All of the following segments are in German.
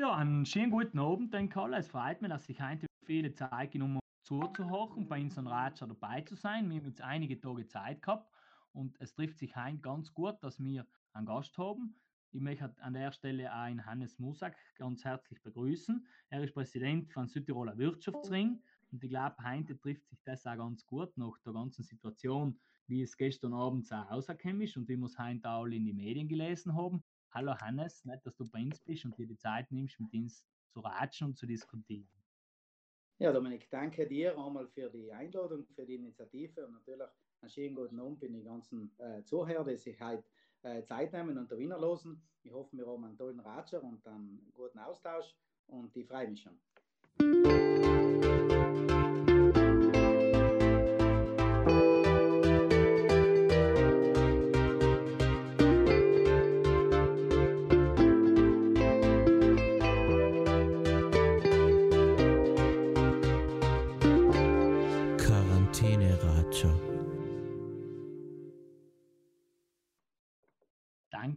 Ja, einen schönen guten Abend, den Kalle. Es freut mich, dass ich heute viele Zeit genommen zuzuhören, bei unserem Ratscher dabei zu sein. Wir haben jetzt einige Tage Zeit gehabt und es trifft sich heute ganz gut, dass wir einen Gast haben. Ich möchte an der Stelle einen Hannes Musak ganz herzlich begrüßen. Er ist Präsident von Südtiroler Wirtschaftsring und ich glaube, heute trifft sich das auch ganz gut nach der ganzen Situation, wie es gestern Abend auch rausgekommen ist und wie wir es heute auch alle in die Medien gelesen haben. Hallo Hannes, nett, dass du bei uns bist und dir die Zeit nimmst, mit uns zu ratschen und zu diskutieren. Ja, Dominik, danke dir einmal für die Einladung, für die Initiative und natürlich einen schönen guten Abend bin die ganzen äh, Zuhörer, die sich heute äh, Zeit nehmen und Wiener losen. Ich hoffe, wir haben einen tollen Ratscher und einen guten Austausch und ich freue mich schon.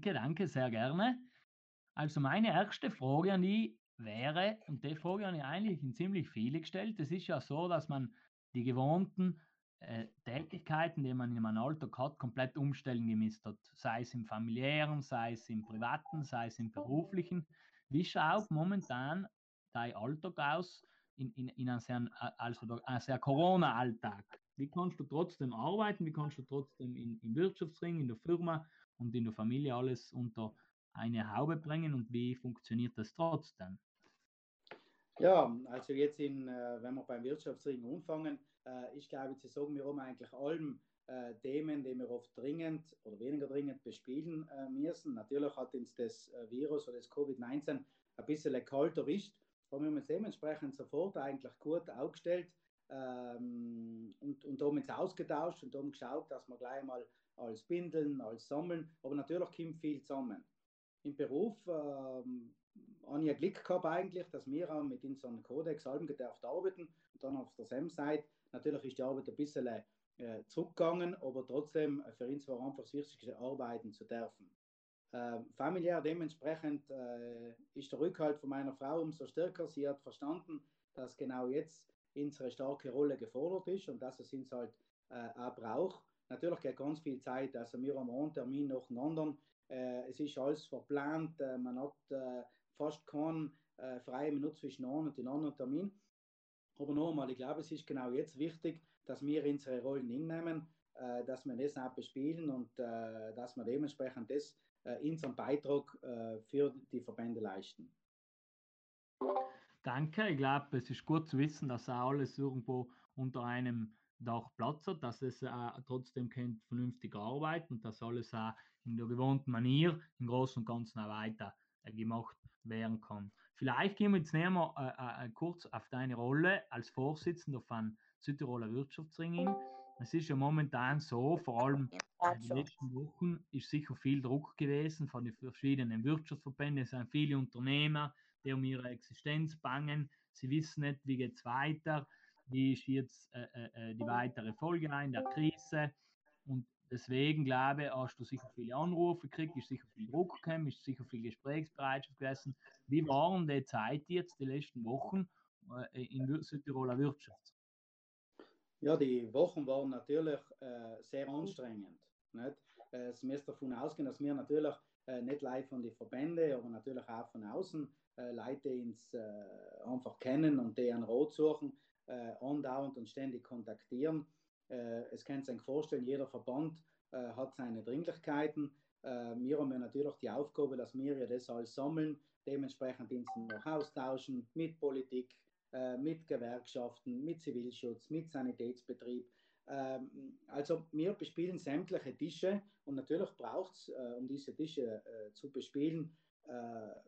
Danke, danke, sehr gerne. Also meine erste Frage an die wäre, und die Frage habe ich eigentlich in ziemlich viele gestellt, es ist ja so, dass man die gewohnten äh, Tätigkeiten, die man in einem Alltag hat, komplett umstellen gemisst hat. Sei es im familiären, sei es im privaten, sei es im beruflichen. Wie schaut momentan dein Alltag aus in, in, in einem sehr, also sehr Corona-Alltag? Wie kannst du trotzdem arbeiten? Wie kannst du trotzdem im Wirtschaftsring, in der Firma und in der Familie alles unter eine Haube bringen und wie funktioniert das trotzdem? Ja, also jetzt in, äh, wenn wir beim Wirtschaftsring anfangen, äh, ich glaube, Sie sagen wir um eigentlich allem äh, Themen, die wir oft dringend oder weniger dringend bespielen müssen. Natürlich hat uns das Virus oder das Covid-19 ein bisschen kalt erwischt, aber wir haben uns dementsprechend sofort eigentlich gut aufgestellt ähm, und, und haben uns ausgetauscht und haben geschaut, dass wir gleich mal als Bindeln, als Sammeln, aber natürlich kommt viel zusammen. Im Beruf ähm, habe ich Glück gehabt eigentlich, dass wir auch mit unserem Codex Alben gedarft arbeiten und dann auf der SEM-Seite. Natürlich ist die Arbeit ein bisschen äh, zurückgegangen, aber trotzdem äh, für uns war einfach das Wichtigste, arbeiten zu dürfen. Äh, familiär dementsprechend äh, ist der Rückhalt von meiner Frau umso stärker. Sie hat verstanden, dass genau jetzt unsere starke Rolle gefordert ist und dass es uns halt äh, auch braucht. Natürlich geht ganz viel Zeit, also wir haben einen Termin nach dem anderen. Äh, es ist alles verplant, äh, man hat äh, fast keine äh, freie Minute zwischen einem und dem anderen Termin. Aber nochmal, ich glaube, es ist genau jetzt wichtig, dass wir unsere Rollen hinnehmen, äh, dass wir das auch bespielen und äh, dass wir dementsprechend das unseren Beitrag für die Verbände leisten. Danke, ich glaube, es ist gut zu wissen, dass auch alles irgendwo unter einem Dach Platz hat, dass es äh, trotzdem könnt vernünftig arbeiten und dass alles auch in der gewohnten Manier im Großen und Ganzen auch weiter äh, gemacht werden kann. Vielleicht gehen wir jetzt näher mal äh, äh, kurz auf deine Rolle als Vorsitzender von Südtiroler Wirtschaftsring. Es ist ja momentan so, vor allem in den letzten Wochen ist sicher viel Druck gewesen von den verschiedenen Wirtschaftsverbänden. Es sind viele Unternehmer, die um ihre Existenz bangen. Sie wissen nicht, wie geht es weiter, wie ist jetzt äh, äh, äh, die weitere Folge ein der Krise. Und deswegen glaube ich, hast du sicher viele Anrufe gekriegt, ist sicher viel Druck gekommen, ist sicher viel Gesprächsbereitschaft gewesen. Wie waren die Zeit jetzt, die letzten Wochen äh, in Südtiroler Wirtschaft? Ja, die Wochen waren natürlich äh, sehr anstrengend. Nicht? Es müsst davon ausgehen, dass wir natürlich äh, nicht live von den Verbänden, aber natürlich auch von außen äh, Leute ins äh, einfach kennen und die einen Rot suchen, äh, andauernd und ständig kontaktieren. Äh, es kann sich vorstellen, jeder Verband äh, hat seine Dringlichkeiten. Äh, wir haben ja natürlich die Aufgabe, dass wir ja das alles sammeln, dementsprechend uns noch austauschen mit Politik, äh, mit Gewerkschaften, mit Zivilschutz, mit Sanitätsbetrieb. Ähm, also wir bespielen sämtliche Tische und natürlich braucht es, äh, um diese Tische zu bespielen,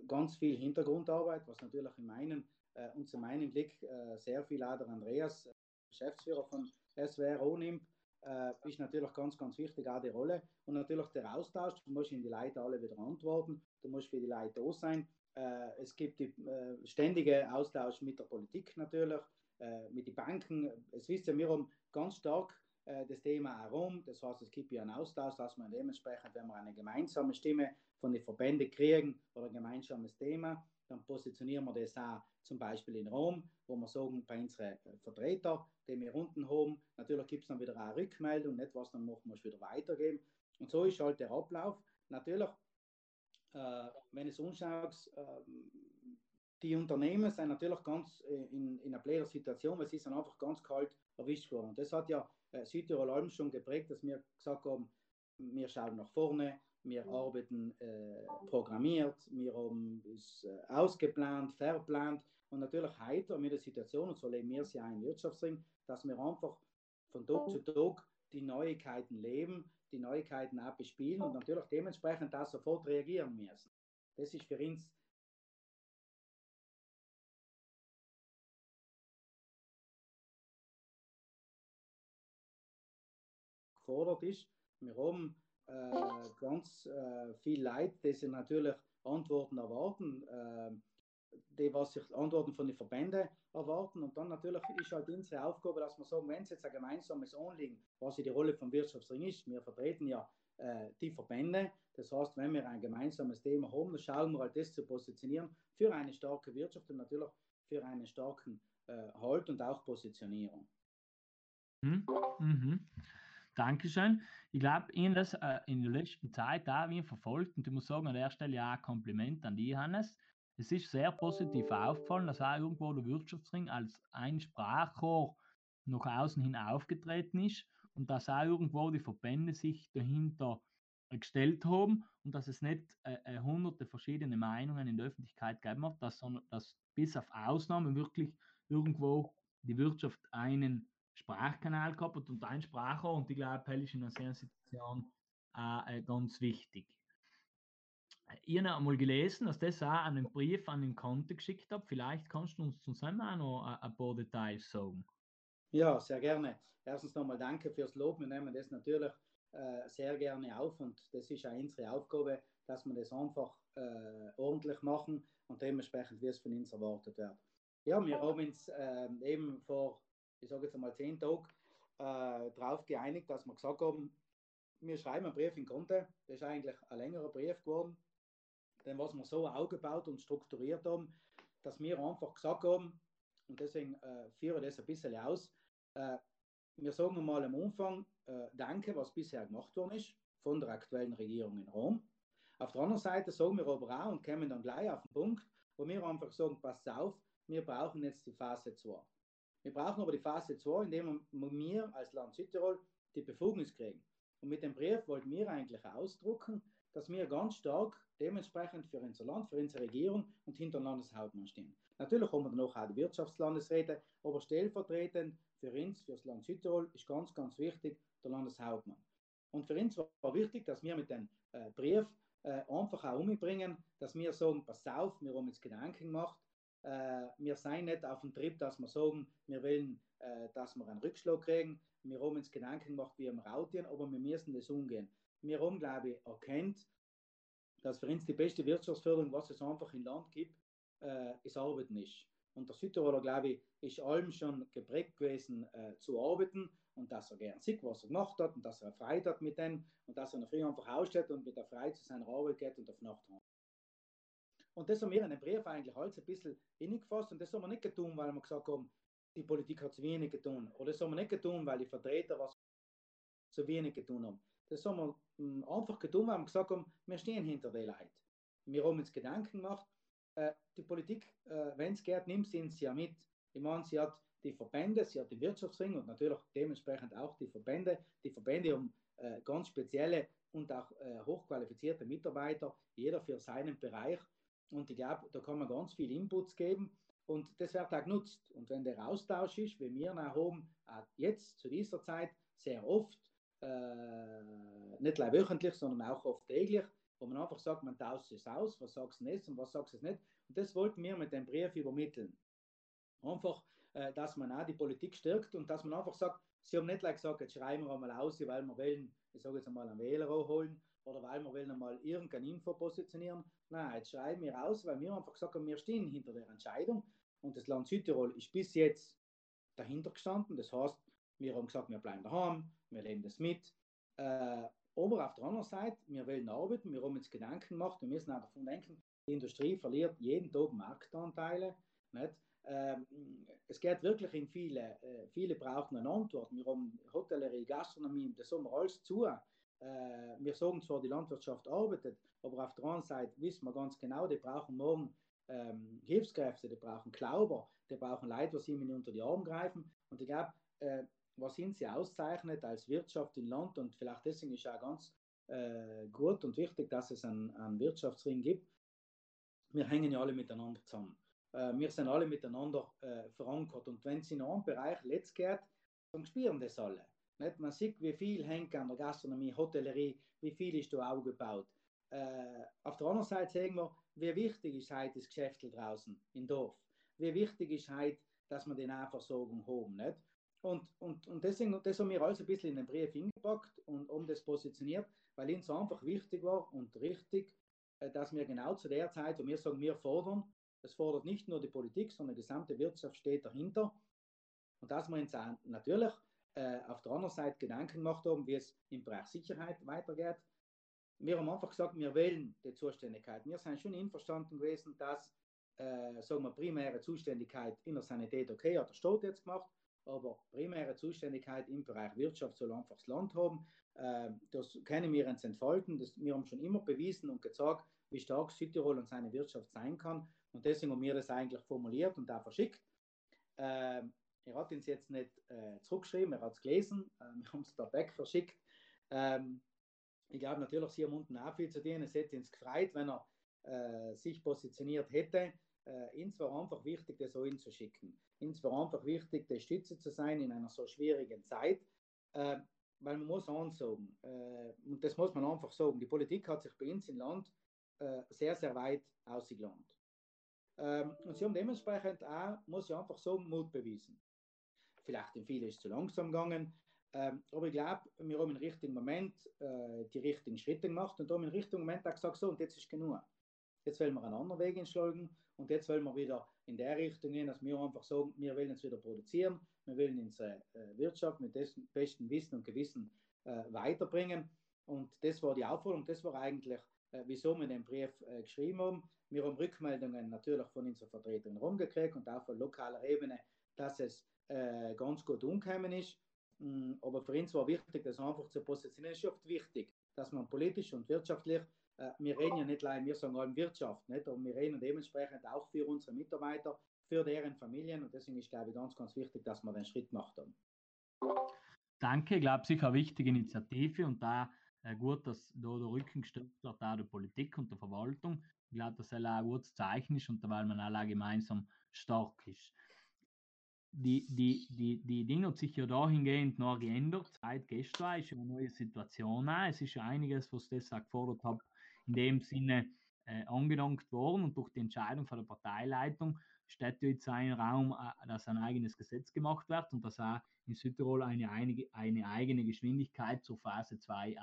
ganz viel Hintergrundarbeit, was natürlich in meinen äh, und zu meinem Glück äh, sehr viel auch Andreas, Geschäftsführer von SWR nimmt, äh, ist natürlich ganz, ganz wichtig auch die Rolle. Und natürlich der Austausch, du musst in die Leute alle wieder antworten, du musst für die Leute da sein. Äh, es gibt die äh, ständige Austausch mit der Politik natürlich, äh, mit den Banken. Es wisst ihr, wir haben ganz stark das Thema herum. Das heißt, es gibt ja einen Austausch, dass man dementsprechend, wenn wir eine gemeinsame Stimme von den Verbänden kriegen oder ein gemeinsames Thema, dann positionieren wir das auch zum Beispiel in Rom, wo wir sagen, bei unseren äh, Vertretern, die wir unten haben, natürlich gibt es dann wieder eine Rückmeldung, nicht was dann machen wir wieder weitergeben. Und so ist halt der Ablauf. Natürlich, äh, wenn es umschaut, äh, die Unternehmen sind natürlich ganz äh, in, in einer blöden Situation, weil sie sind einfach ganz kalt erwischt worden. Und das hat ja äh, Südtirol Alm schon geprägt, dass wir gesagt haben, wir schauen nach vorne, wir arbeiten äh, programmiert, wir haben es äh, ausgeplant, verplant und natürlich heute mit der Situation, und so leben wir es ja im Wirtschaftsring, dass wir einfach von Tag zu Tag die Neuigkeiten leben, die Neuigkeiten auch bespielen und natürlich dementsprechend da sofort reagieren müssen. Das ist für uns gefordert ist. Wir haben äh, ganz äh, viel Leid, die natürlich Antworten erwarten, äh, die was sich Antworten von den Verbänden erwarten. Und dann natürlich ist halt unsere Aufgabe, dass wir sagen, wenn es jetzt ein gemeinsames Anliegen, was die Rolle vom Wirtschaftsring ist, wir vertreten ja äh, die Verbände. Das heißt, wenn wir ein gemeinsames Thema haben, dann schauen wir halt das zu positionieren für eine starke Wirtschaft und natürlich für einen starken äh, Halt und auch Positionierung. Mhm. Mhm. Dankeschön. Ich glaube, Ihnen das äh, in der letzten Zeit auch wie verfolgt und ich muss sagen, an der Stelle ja ein Kompliment an die Hannes. Es ist sehr positiv aufgefallen, dass auch irgendwo der Wirtschaftsring als ein Sprachrohr nach außen hin aufgetreten ist und dass auch irgendwo die Verbände sich dahinter gestellt haben und dass es nicht äh, äh hunderte verschiedene Meinungen in der Öffentlichkeit gegeben hat, dass, dass bis auf Ausnahmen wirklich irgendwo die Wirtschaft einen Sprachkanal gehabt und ein Spracher und ich glaube, das ist in einer Situation äh, ganz wichtig. Ich habe einmal gelesen, dass das auch einen Brief an den Konto geschickt hat. Vielleicht kannst du uns zusammen auch noch ein, paar Details sagen. Ja, sehr gerne. Erstens nochmal danke fürs Lob. Wir nehmen das natürlich äh, sehr gerne auf und das ist auch unsere Aufgabe, dass wir das einfach äh, ordentlich machen und dementsprechend, wie es von uns erwartet wird. Ja, wir haben uns äh, eben vor ich sage jetzt einmal zehn Tage, äh, darauf geeinigt, dass wir gesagt haben, wir schreiben einen Brief in Konte. Das ist eigentlich ein längerer Brief geworden, den was wir so aufgebaut und strukturiert haben, dass wir einfach gesagt haben, und deswegen äh, führe das ein bisschen aus, äh, wir sagen mal am Anfang äh, Danke, was bisher gemacht worden ist von der aktuellen Regierung in Rom. Auf der anderen Seite sagen wir aber auch und kommen dann gleich auf den Punkt, wo wir einfach sagen, passt auf, wir brauchen jetzt die Phase 2. Wir brauchen aber die Phase 2, indem wir als Land Südtirol die Befugnis kriegen. Und mit dem Brief wollten wir eigentlich ausdrucken, dass wir ganz stark dementsprechend für unser Land, für unsere Regierung und hinter Landeshauptmann stehen. Natürlich haben wir dann auch die Wirtschaftslandesräte, aber stellvertretend für uns, für das Land Südtirol, ist ganz, ganz wichtig der Landeshauptmann. Und für uns war wichtig, dass wir mit dem äh, Brief äh, einfach auch umbringen, dass wir sagen, pass auf, wir haben jetzt Gedanken gemacht, äh, wir seien nicht auf dem Trip, dass wir sagen, wir wollen, äh, dass wir einen Rückschlag kriegen. Wir haben uns Gedanken gemacht wie im Rautien, aber wir müssen das umgehen. Wir haben, glaube ich, erkannt, dass für uns die beste Wirtschaftsförderung, was es einfach im Land gibt, äh, ist Arbeiten ist. Und der Südtiroler, glaube ich, ist allem schon geprägt gewesen äh, zu arbeiten und dass er gern sieht, was er gemacht hat und dass er Freude hat mit dem und dass er früh einfach aussteht und mit der Freude zu seiner Arbeit geht und auf Nacht hat. Und das haben wir in dem Brief eigentlich alles ein bisschen gefasst und das haben wir nicht getan, weil wir gesagt haben, die Politik hat zu wenig getan. Oder das haben wir nicht getan, weil die Vertreter was zu wenig getan haben. Das haben wir hm, einfach getan, weil wir gesagt haben, wir stehen hinter den Leuten. Wir haben uns Gedanken gemacht, äh, die Politik, äh, wenn es geht, nimmt sie ja mit. Ich meine, sie hat die Verbände, sie hat die Wirtschaftsring und natürlich dementsprechend auch die Verbände. Die Verbände haben äh, ganz spezielle und auch hochqualifizierte Mitarbeiter, jeder für seinen Bereich. Und ich glaube, da kann man ganz viel Inputs geben und das wird auch genutzt. Und wenn der Austausch ist, wie wir nach oben jetzt zu dieser Zeit sehr oft, äh, nicht nur wöchentlich, sondern auch oft täglich, wo man einfach sagt, man tauscht es aus, was sagst du nicht und was sagst du nicht. Und das wollten wir mit dem Brief übermitteln. Einfach, äh, dass man auch die Politik stärkt und dass man einfach sagt, sie haben nicht gleich gesagt, jetzt schreiben wir einmal aus, weil wir wollen, ich sage jetzt einmal, einen Wähler holen oder weil wir wollen einmal irgendeine Info positionieren. Nein, jetzt schreiben wir aus, weil wir einfach gesagt haben, wir stehen hinter der Entscheidung und das Land Südtirol ist bis jetzt dahinter gestanden. Das heißt, wir haben gesagt, wir bleiben daheim, wir leben das mit. Äh, aber auf der anderen Seite, wir wollen arbeiten, wir haben uns Gedanken gemacht, wir müssen auch davon denken, Die Industrie verliert jeden Tag Marktanteile. Nicht? Ähm, es geht wirklich in viele, äh, viele brauchen eine Antwort. Wir haben Hotellerie, Gastronomie, das haben wir alles zu. Äh, wir sagen zwar, die Landwirtschaft arbeitet, aber auf der anderen Seite wissen wir ganz genau, die brauchen morgen ähm, Hilfskräfte, die brauchen Glauber, die brauchen Leute, die ihnen unter die Arme greifen. Und ich glaube, äh, was ihn sie auszeichnet als Wirtschaft im Land und vielleicht deswegen ist auch ganz äh, gut und wichtig, dass es einen, einen Wirtschaftsring gibt. Wir hängen ja alle miteinander zusammen. Äh, wir sind alle miteinander äh, verankert. Und wenn es in einem Bereich letzt geht, dann spüren das alle. Nicht? Man sieht, wie viel hängt an der Gastronomie, Hotellerie, wie viel ist da aufgebaut. Äh, auf der anderen Seite sagen wir, wie wichtig ist heute das Geschäft draußen im Dorf. Wie wichtig ist heute, dass wir die Nahversorgung haben. Nicht? Und, und, und deswegen, das haben wir alles ein bisschen in den Brief hingepackt und um das positioniert, weil uns einfach wichtig war und richtig, äh, dass wir genau zu der Zeit, wo wir sagen, wir fordern, das fordert nicht nur die Politik, sondern die gesamte Wirtschaft steht dahinter. Und dass wir uns natürlich äh, auf der anderen Seite Gedanken gemacht haben, wie es im Bereich Sicherheit weitergeht. Wir haben einfach gesagt, wir wählen die Zuständigkeit. Wir sind schon einverstanden gewesen, dass äh, sagen wir, primäre Zuständigkeit in der Sanität, okay, hat der Staat jetzt gemacht, aber primäre Zuständigkeit im Bereich Wirtschaft soll einfach das Land haben. Äh, das können wir uns entfalten. Das, wir haben schon immer bewiesen und gezeigt, wie stark Südtirol und seine Wirtschaft sein kann. Und deswegen haben wir das eigentlich formuliert und da verschickt. Äh, er hat uns jetzt nicht äh, zurückgeschrieben, er hat es gelesen, wir haben es da weg verschickt. Ähm, ich glaube natürlich, Sie haben unten auch viel zu tun. Es hätte uns gefreut, wenn er sich positioniert hätte. Äh, uns war einfach wichtig, das auch hinzuschicken. Uns war einfach wichtig, der Stütze zu sein in einer so schwierigen Zeit. Äh, weil man muss ansagen, äh, und das muss man einfach sagen, die Politik hat sich bei uns im Land äh, sehr, sehr weit ausgelohnt. Ähm, und sie haben dementsprechend auch, muss ich einfach sagen, Mut bewiesen. Vielleicht in viele ist es zu langsam gegangen, ähm, aber ich glaube, wir haben im richtigen Moment äh, die richtigen Schritte gemacht und haben im richtigen Moment auch gesagt, so, und jetzt ist genug. Jetzt wollen wir einen anderen Weg entschlagen und jetzt wollen wir wieder in der Richtung gehen, dass wir einfach sagen, wir wollen jetzt wieder produzieren, wir wollen unsere äh, Wirtschaft mit dessen besten Wissen und Gewissen äh, weiterbringen. Und das war die Aufforderung, das war eigentlich, äh, wieso wir den Brief äh, geschrieben haben. Wir haben Rückmeldungen natürlich von unseren Vertretern rumgekriegt und auch von lokaler Ebene, dass es äh, ganz gut umgekommen ist. Mm, aber für uns war wichtig, das einfach zu positionieren. Es ist wichtig, dass man politisch und wirtschaftlich, wir reden ja nicht allein, wir sagen allem Wirtschaft, nicht? aber wir reden dementsprechend auch für unsere Mitarbeiter, für deren Familien und deswegen ist, glaube ich, ganz, ganz wichtig, dass wir den Schritt haben. Danke, ich glaube, sicher eine wichtige Initiative und da äh, gut, dass da der Rücken gestützt wird, auch der Politik und der Verwaltung. Ich glaube, dass er ein gutes Zeichen ist und weil man alle gemeinsam stark ist. Die, die, die, die Dinge hat sich ja dahingehend noch geändert. Seit gestern ist eine neue Situation. Es ist ja einiges, was ich das gefordert habe, in dem Sinne äh, angedankt worden und durch die Entscheidung von der Parteileitung steht jetzt ein Raum, äh, dass ein eigenes Gesetz gemacht wird und dass auch in Südtirol eine, eine, eine eigene Geschwindigkeit zur Phase 2 äh,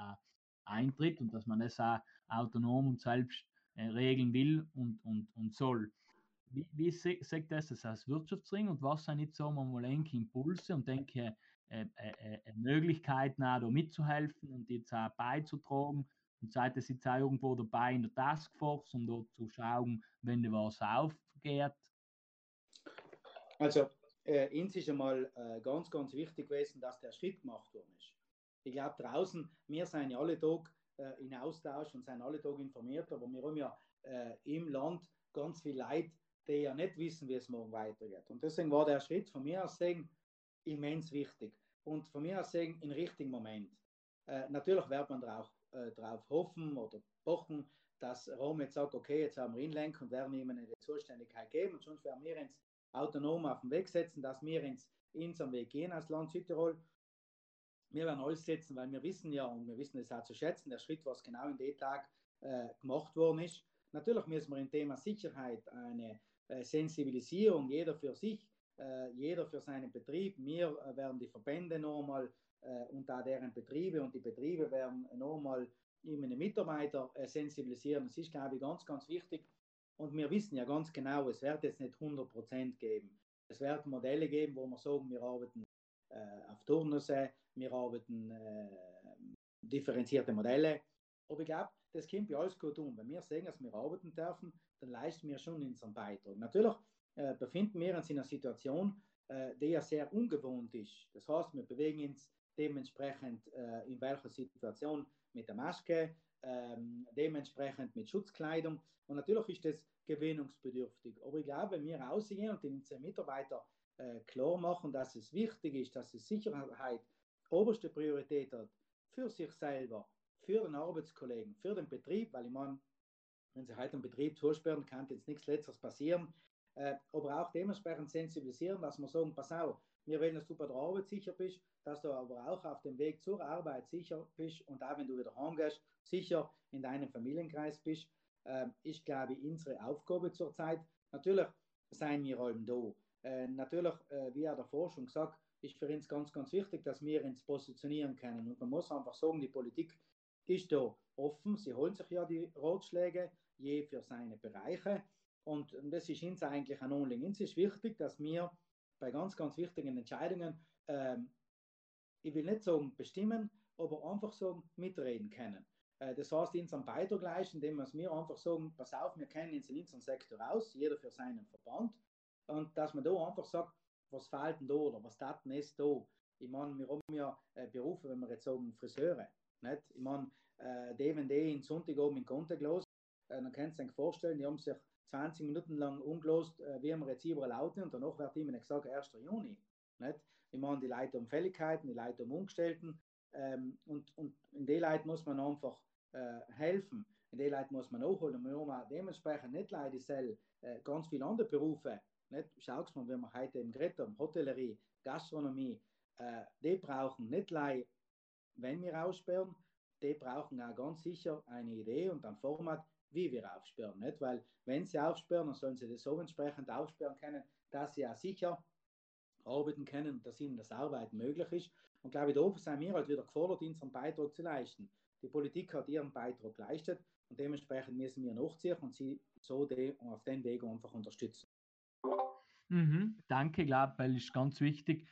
eintritt und dass man das auch autonom und selbst äh, regeln will und, und, und soll. Wie, wie sagt das als Wirtschaftsring und was sind jetzt so mal Impulse und denke äh, äh, äh, Möglichkeiten auch da mitzuhelfen und jetzt auch beizutragen und seid ihr jetzt auch irgendwo dabei in der Taskforce, um dort zu schauen, wenn da was aufgeht? Also, äh, uns ist einmal äh, ganz, ganz wichtig gewesen, dass der Schritt gemacht worden ist. Ich glaube, draußen, wir sind ja alle Tag äh, in Austausch und sind alle Tag informiert, aber wir haben ja äh, im Land ganz viel Leid, die ja nicht wissen, wie es morgen weitergeht. Und deswegen war der Schritt von mir aus sehen immens wichtig und von mir aus sehen im richtigen Moment. Äh, natürlich wird man darauf äh, drauf hoffen oder pochen, dass Rom jetzt sagt, okay, jetzt haben wir ihn lenken und werden ihm eine Zuständigkeit geben und sonst werden wir uns autonom auf den Weg setzen, dass wir ins, ins am Weg gehen als Land Südtirol wir werden alles setzen, weil wir wissen ja und wir wissen es auch zu schätzen, der Schritt, was genau in dem Tag äh, gemacht worden ist. Natürlich müssen wir im Thema Sicherheit eine äh, Sensibilisierung, jeder für sich, äh, jeder für seinen Betrieb. Wir äh, werden die Verbände nochmal und da deren Betriebe und die Betriebe werden nochmal meine Mitarbeiter äh, sensibilisieren. Das ist, glaube ich, ganz, ganz wichtig. Und wir wissen ja ganz genau, es wird jetzt nicht 100% geben. Es wird Modelle geben, wo wir sagen, wir arbeiten auf Turnusse, wir arbeiten äh, differenzierte Modelle. Aber ich glaube, das kommt ja alles gut um. Wenn wir sagen, dass wir arbeiten dürfen, dann leisten wir schon unseren Beitrag. Natürlich äh, befinden wir uns in einer Situation, äh, die ja sehr ungewohnt ist. Das heißt, wir bewegen uns dementsprechend äh, in welcher Situation mit der Maske, ähm, dementsprechend mit Schutzkleidung. Und natürlich ist das gewinnungsbedürftig. Aber ich glaube, wenn wir rausgehen und den Mitarbeiter äh, klar machen, dass es wichtig ist, dass es Sicherheit oberste Priorität hat für sich selber, für den Arbeitskollegen, für den Betrieb, weil ich meine, wenn sie heute einen Betrieb zusperren, kann jetzt nichts Letztes passieren. Äh, aber auch dementsprechend sensibilisieren, dass man sagen, pass auf, wir wollen, dass du bei der Arbeit sicher bist, dass du aber auch auf dem Weg zur Arbeit sicher bist und auch wenn du wieder heimgehst, sicher in deinem Familienkreis bist. Äh, ich glaube, unsere Aufgabe zurzeit, natürlich seien wir allem da. Äh, natürlich, äh, wie er davor schon gesagt, ist für uns ganz, ganz wichtig, dass wir uns positionieren können. Und man muss einfach sagen, die Politik ist da offen. Sie holen sich ja die Ratschläge, je für seine Bereiche. Und das ist uns eigentlich ein Anliegen. Uns ist wichtig, dass wir bei ganz, ganz wichtigen Entscheidungen, ähm, ich will nicht sagen bestimmen, aber einfach sagen, mitreden können. Äh, das heißt, unseren Beitrag leisten, indem wir einfach sagen, pass auf, wir kennen uns in unserem Sektor aus, jeder für seinen Verband. Und dass man da einfach sagt, was fehlt denn da oder was tat denn ist da? Ich meine, wir haben ja äh, Berufe, wenn wir jetzt sagen, Friseure. Nicht? Ich meine, äh, die, wenn die in Sonntag oben in Konto los, äh, dann kannst du dir vorstellen, die haben sich 20 Minuten lang umgelost, äh, wie wir jetzt überall lauten und danach wird immer gesagt, 1. Juni. Nicht? Ich meine, die Leute um Fälligkeiten, die Leute um Umgestellten ähm, und, und in die Leute muss man einfach äh, helfen. In die Leute muss man auch holen. Wir haben dementsprechend nicht die äh, ganz viele andere Berufe nicht? Mal, wenn wir heute im Gerät haben, Hotellerie, Gastronomie, äh, die brauchen nicht gleich, wenn wir aussperren, die brauchen auch ganz sicher eine Idee und ein Format, wie wir aufsperren. Nicht? Weil wenn sie aufsperren, dann sollen sie das so entsprechend aufsperren können, dass sie auch sicher arbeiten können, dass ihnen das Arbeiten möglich ist. Und glaube ich, da sind wir halt wieder gefordert, unseren Beitrag zu leisten. Die Politik hat ihren Beitrag geleistet und dementsprechend müssen wir nachziehen und sie so die, auf den Weg einfach unterstützen. Mhm, danke, glaube weil es ganz wichtig,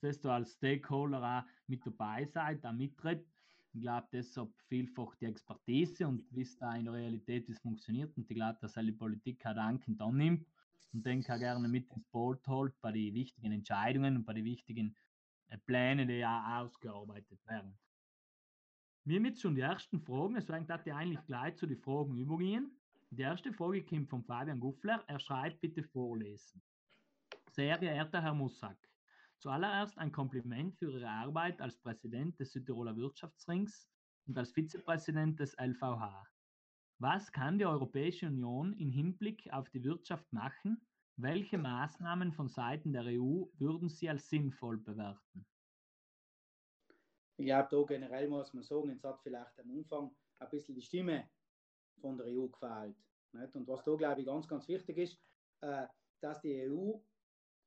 dass du als Stakeholder auch mit dabei seid, auch mittritt. Ich glaube, deshalb vielfach die Expertise und wisst da in der Realität, wie es funktioniert. Und ich glaube, dass die Politik auch dankend annimmt und den auch gerne mit ins Boot holt bei den wichtigen Entscheidungen und bei den wichtigen äh, Plänen, die ja ausgearbeitet werden. Wir haben jetzt schon die ersten Fragen, deswegen darf ich eigentlich gleich zu den Fragen übergehen. Die erste Frage kommt von Fabian Guffler. Er schreibt, bitte vorlesen. Sehr geehrter Herr Mussack, zuallererst ein Kompliment für Ihre Arbeit als Präsident des Südtiroler Wirtschaftsrings und als Vizepräsident des LVH. Was kann die Europäische Union im Hinblick auf die Wirtschaft machen? Welche Maßnahmen von Seiten der EU würden Sie als sinnvoll bewerten? Ich glaube, da generell muss man sagen, es hat vielleicht am Anfang ein bisschen die Stimme von der EU gefällt. Nicht? Und was da, glaube ich, ganz, ganz wichtig ist, äh, dass die EU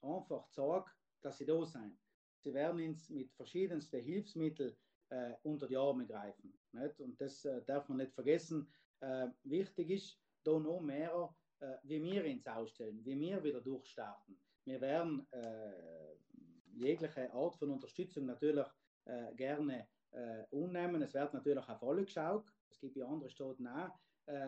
einfach zeigt, dass sie da sind. Sie werden uns mit verschiedensten Hilfsmitteln äh, unter die Arme greifen. Nicht? Und das äh, darf man nicht vergessen. Äh, wichtig ist, da noch mehr, äh, wie wir uns ausstellen, wie wir wieder durchstarten. Wir werden äh, jegliche Art von Unterstützung natürlich äh, gerne unnehmen. Es wird natürlich auf alle geschaut. Es gibt ja andere Staaten auch,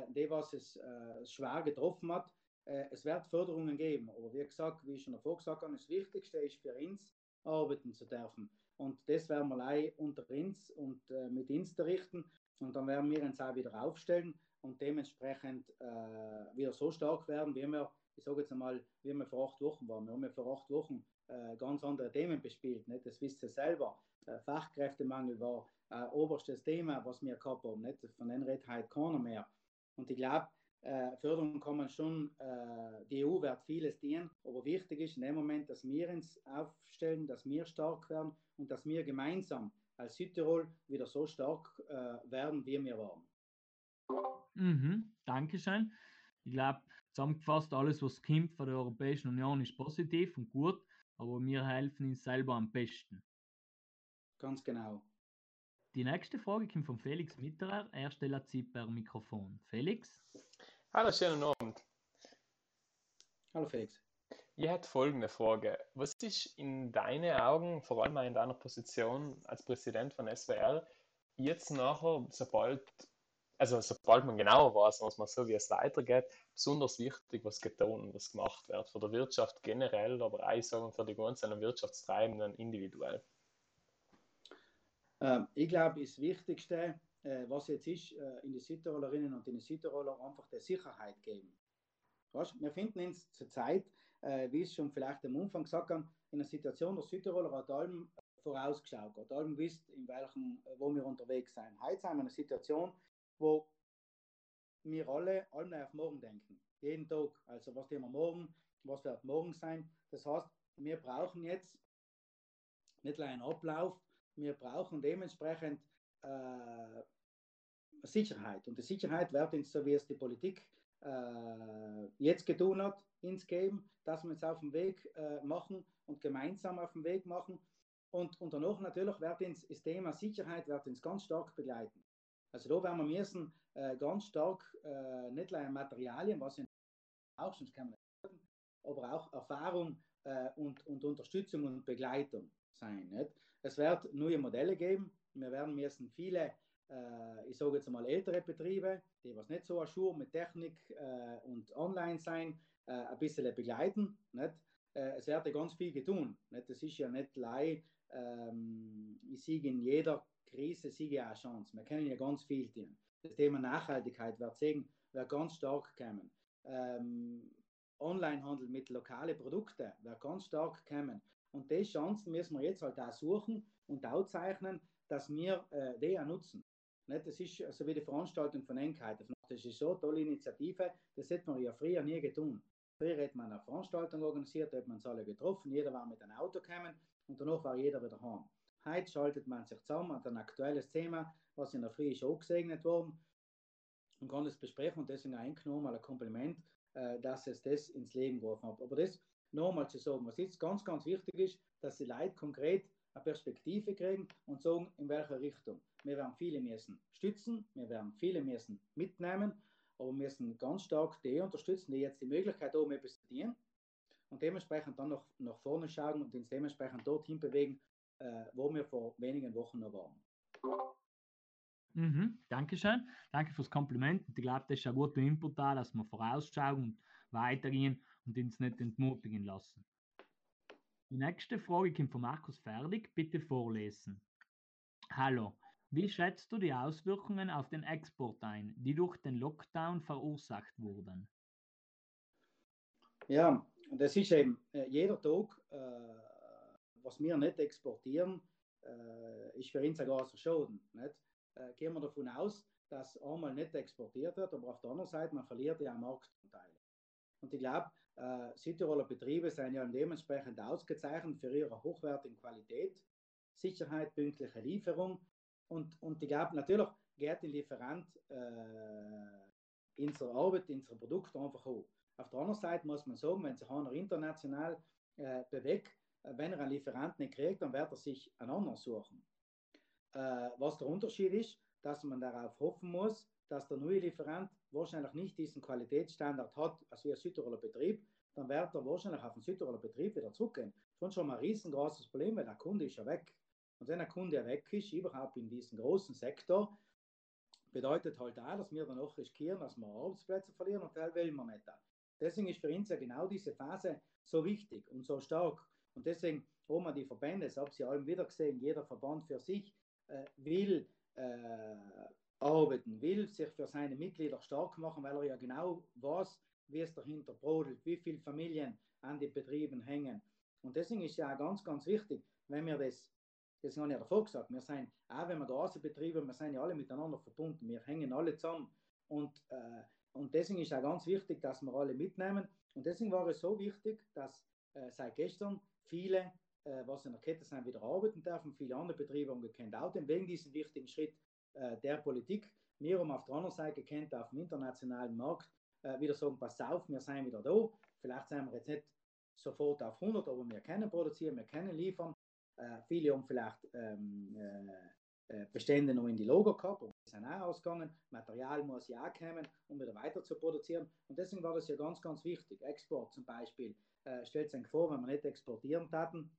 die, was es schwer getroffen hat, äh, es wird Förderungen geben, aber wie gesagt, wie ich schon davor gesagt habe, das Wichtigste ist für uns, arbeiten zu dürfen. Und das werden wir allein unter uns und äh, mit uns richten. Und dann werden wir uns auch wieder aufstellen und dementsprechend äh, wieder so stark werden, wie wir, ich sage jetzt einmal, wie wir vor acht Wochen waren. Wir haben ja vor acht Wochen äh, ganz andere Themen bespielt. Nicht? Das wisst ihr selber. Äh, Fachkräftemangel war äh, oberstes Thema, was wir gehabt haben. Nicht? Von den redet heute keiner mehr. Und ich glaube, äh, Förderung kann man schon, äh, die EU wird vieles dienen, aber wichtig ist in dem Moment, dass wir uns aufstellen, dass wir stark werden und dass wir gemeinsam als Südtirol wieder so stark äh, werden, wie wir waren. Mhm, Dankeschön. Ich glaube, zusammengefasst, alles, was kommt von der Europäischen Union, ist positiv und gut, aber wir helfen uns selber am besten. Ganz genau. Die nächste Frage kommt von Felix Mitterer. Er stellt sie per Mikrofon. Felix? Hallo, schönen Abend. Hallo Felix. Ich hätte folgende Frage. Was ist in deinen Augen, vor allem in deiner Position als Präsident von SWR, jetzt nachher, sobald also sobald man genauer weiß, was man so, wie es weitergeht, besonders wichtig, was getan und was gemacht wird. Für die Wirtschaft generell, aber auch sagen für die ganzen Wirtschaftstreibenden individuell. Ähm, ich glaube, das Wichtigste, was jetzt ist, äh, in die Südtirolerinnen und in die Südtiroler einfach die Sicherheit geben. Weißt, wir finden uns zurzeit, äh, wie es schon vielleicht am Anfang gesagt haben, in einer Situation, der Südtiroler hat allem vorausgeschaut, hat allem wisst, in welchem, wo wir unterwegs sind. Heute sind wir in einer Situation, wo wir alle allem auf morgen denken. Jeden Tag. Also was wir morgen, was wird morgen sein. Das heißt, wir brauchen jetzt nicht nur einen Ablauf, wir brauchen dementsprechend äh, Sicherheit. Und die Sicherheit wird uns, so wie es die Politik äh, jetzt getan hat, ins Geben, dass wir es auf dem Weg äh, machen und gemeinsam auf dem Weg machen. Und, und danach natürlich wird uns das Thema Sicherheit wird uns ganz stark begleiten. Also da werden wir müssen äh, ganz stark äh, nicht nur Materialien, was in auch sonst kann man aber auch Erfahrung äh, und, und Unterstützung und Begleitung sein. Nicht? Es wird neue Modelle geben. Wir werden müssen viele, äh, ich sage jetzt mal ältere Betriebe, die was nicht so aschur mit Technik äh, und online sein, äh, ein bisschen begleiten. Nicht? Äh, es wird ganz viel getan. Nicht? Das ist ja nicht leicht, ähm, ich sehe in jeder Krise sehe auch eine Chance. Wir können ja ganz viel tun. Das Thema Nachhaltigkeit wird, sehen, wird ganz stark kommen. Ähm, Onlinehandel mit lokalen Produkten wird ganz stark kommen. Und die Chancen müssen wir jetzt halt auch suchen und auszeichnen, dass wir äh, die auch nutzen. Nicht? Das ist so also wie die Veranstaltung von Engheit. Das ist so eine tolle Initiative, das hätte man ja früher nie getan. Früher hat man eine Veranstaltung organisiert, da hat man uns alle getroffen, jeder war mit einem Auto gekommen und danach war jeder wieder heim. Heute schaltet man sich zusammen an ein aktuelles Thema, was in der Früh ist gesegnet worden und kann das besprechen und deswegen eingenommen, ein Kompliment, äh, dass es das ins Leben geworfen hat. Aber das nochmal zu sagen, was jetzt ganz, ganz wichtig ist, dass die Leute konkret eine Perspektive kriegen und sagen, in welche Richtung. Wir werden viele müssen stützen, wir werden viele müssen mitnehmen, aber wir müssen ganz stark die unterstützen, die jetzt die Möglichkeit haben, etwas zu dienen und dementsprechend dann noch nach vorne schauen und uns dementsprechend dorthin bewegen, äh, wo wir vor wenigen Wochen noch waren. Mhm, Dankeschön. Danke fürs Kompliment. Ich glaube, das ist ein guter Input da, dass wir vorausschauen und weitergehen und uns nicht entmutigen lassen. Die nächste Frage kommt von Markus Ferdig. Bitte vorlesen. Hallo, wie schätzt du die Auswirkungen auf den Export ein, die durch den Lockdown verursacht wurden? Ja, das ist eben äh, jeder Tag, äh, was wir nicht exportieren, äh, ist für uns ein großer Schaden. Nicht? Äh, gehen wir davon aus, dass einmal nicht exportiert wird, aber auf der anderen Seite, man verliert ja Marktanteile. Und ich glaube, äh, Südtiroler Betriebe sind ja dementsprechend ausgezeichnet für ihre hochwertige Qualität, Sicherheit, pünktliche Lieferung. Und, und ich glaube, natürlich geht der Lieferant äh, unsere Arbeit, unsere Produkte einfach hoch. Auf der anderen Seite muss man sagen, wenn sich einer international äh, bewegt, äh, wenn er einen Lieferanten nicht kriegt, dann wird er sich einen anderen suchen. Äh, was der Unterschied ist, dass man darauf hoffen muss, dass der neue Lieferant wahrscheinlich nicht diesen Qualitätsstandard hat als wie ein Südtiroler Betrieb, dann wird er wahrscheinlich auf den Südtiroler Betrieb wieder zurückgehen. Das ist schon mal ein riesengroßes Problem, weil der Kunde ist ja weg. Und wenn der Kunde ja weg ist, überhaupt in diesem großen Sektor, bedeutet halt auch, dass wir dann auch riskieren, dass wir Arbeitsplätze verlieren und das will man nicht. Deswegen ist für uns ja genau diese Phase so wichtig und so stark. Und deswegen haben wir die Verbände, das habe ich alle wieder gesehen, jeder Verband für sich äh, will äh, arbeiten, will sich für seine Mitglieder stark machen, weil er ja genau weiß, wie es dahinter brodelt, wie viele Familien an den Betrieben hängen. Und deswegen ist ja auch ganz, ganz wichtig, wenn wir das, das habe ich ja davor gesagt, wir sind, auch wenn wir Gasbetriebe, wir sind ja alle miteinander verbunden, wir hängen alle zusammen. Und, äh, und deswegen ist auch ganz wichtig, dass wir alle mitnehmen. Und deswegen war es so wichtig, dass äh, seit gestern viele, äh, was in der Kette sind, wieder arbeiten dürfen, viele andere Betriebe haben gekannt, auch wegen diesem wichtigen Schritt der Politik. Wir haben auf der anderen Seite gekannt, auf dem internationalen Markt äh, wieder sagen, pass auf, wir sind wieder da. Vielleicht sind wir jetzt nicht sofort auf 100, aber wir können produzieren, wir können liefern. Äh, viele haben vielleicht ähm, äh, äh, Bestände noch in die Logo gehabt, aber die sind auch ausgegangen. Material muss ja auch kommen, um wieder weiter zu produzieren. Und deswegen war das ja ganz, ganz wichtig. Export zum Beispiel. Äh, stellt sich vor, wenn wir nicht exportieren taten,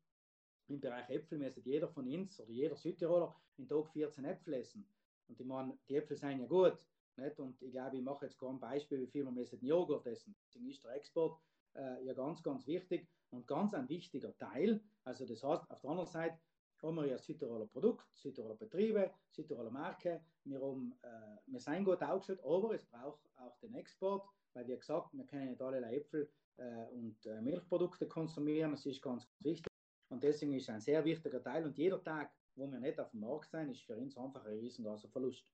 im Bereich Äpfel müsste jeder von uns oder jeder Südtiroler in Tag 14 Äpfel essen. Und ich meine, die Äpfel sind ja gut, Nicht? Und ich glaube, ich mache jetzt gar ein Beispiel, wie viel wir müssen Joghurt essen. Deswegen ist der Export äh, ja ganz, ganz wichtig und ganz ein wichtiger Teil. Also das heißt, auf der anderen Seite haben wir ja Südtiroler Produkt, Südtiroler Betriebe, Südtiroler Marke. Wir, haben, äh, wir sind gut aufgestellt, aber es braucht auch den Export, weil wie gesagt, wir können nicht alle Äpfel äh, und äh, Milchprodukte konsumieren. Das ist ganz, ganz wichtig. Und deswegen ist ein sehr wichtiger Teil. Und jeder Tag, wo wir nicht auf dem Markt sind, ist für uns einfach ein riesengroßer Verlust.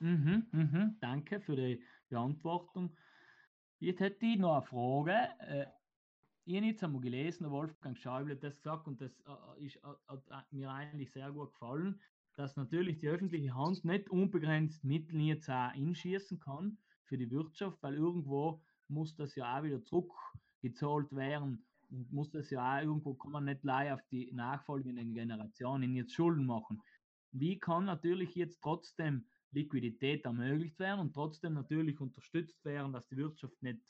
Mhm, mhm, danke für die Beantwortung. Jetzt hätte ich noch eine Frage. Äh, ich habe jetzt einmal gelesen, Wolfgang Schäuble hat das gesagt und das äh, ist, äh, hat mir eigentlich sehr gut gefallen, dass natürlich die öffentliche Hand nicht unbegrenzt Mittel jetzt auch einschießen kann für die Wirtschaft, weil irgendwo muss das ja auch wieder zurückgezahlt werden und muss das ja auch irgendwo, kann man nicht leider auf die nachfolgenden Generationen jetzt Schulden machen. Wie kann natürlich jetzt trotzdem Liquidität ermöglicht werden und trotzdem natürlich unterstützt werden, dass die Wirtschaft nicht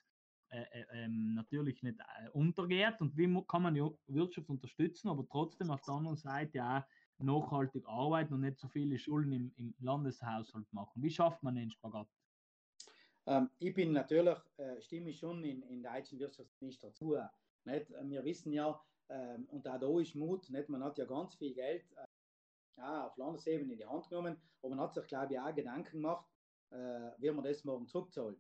äh, äh, ähm, natürlich nicht äh, untergeht und wie kann man die Wirtschaft unterstützen, aber trotzdem auf der anderen Seite auch nachhaltig arbeiten und nicht so viele Schulden im, im Landeshaushalt machen. Wie schafft man den Spagat? Ähm, ich bin natürlich, äh, stimme schon in, in der deutschen Wirtschaft nicht dazu. Nicht? Wir wissen ja, ähm, und auch da ist Mut, nicht? man hat ja ganz viel Geld äh, auf Landesebene in die Hand genommen, aber man hat sich, glaube ich, auch Gedanken gemacht, äh, wie man das morgen zurückzahlen.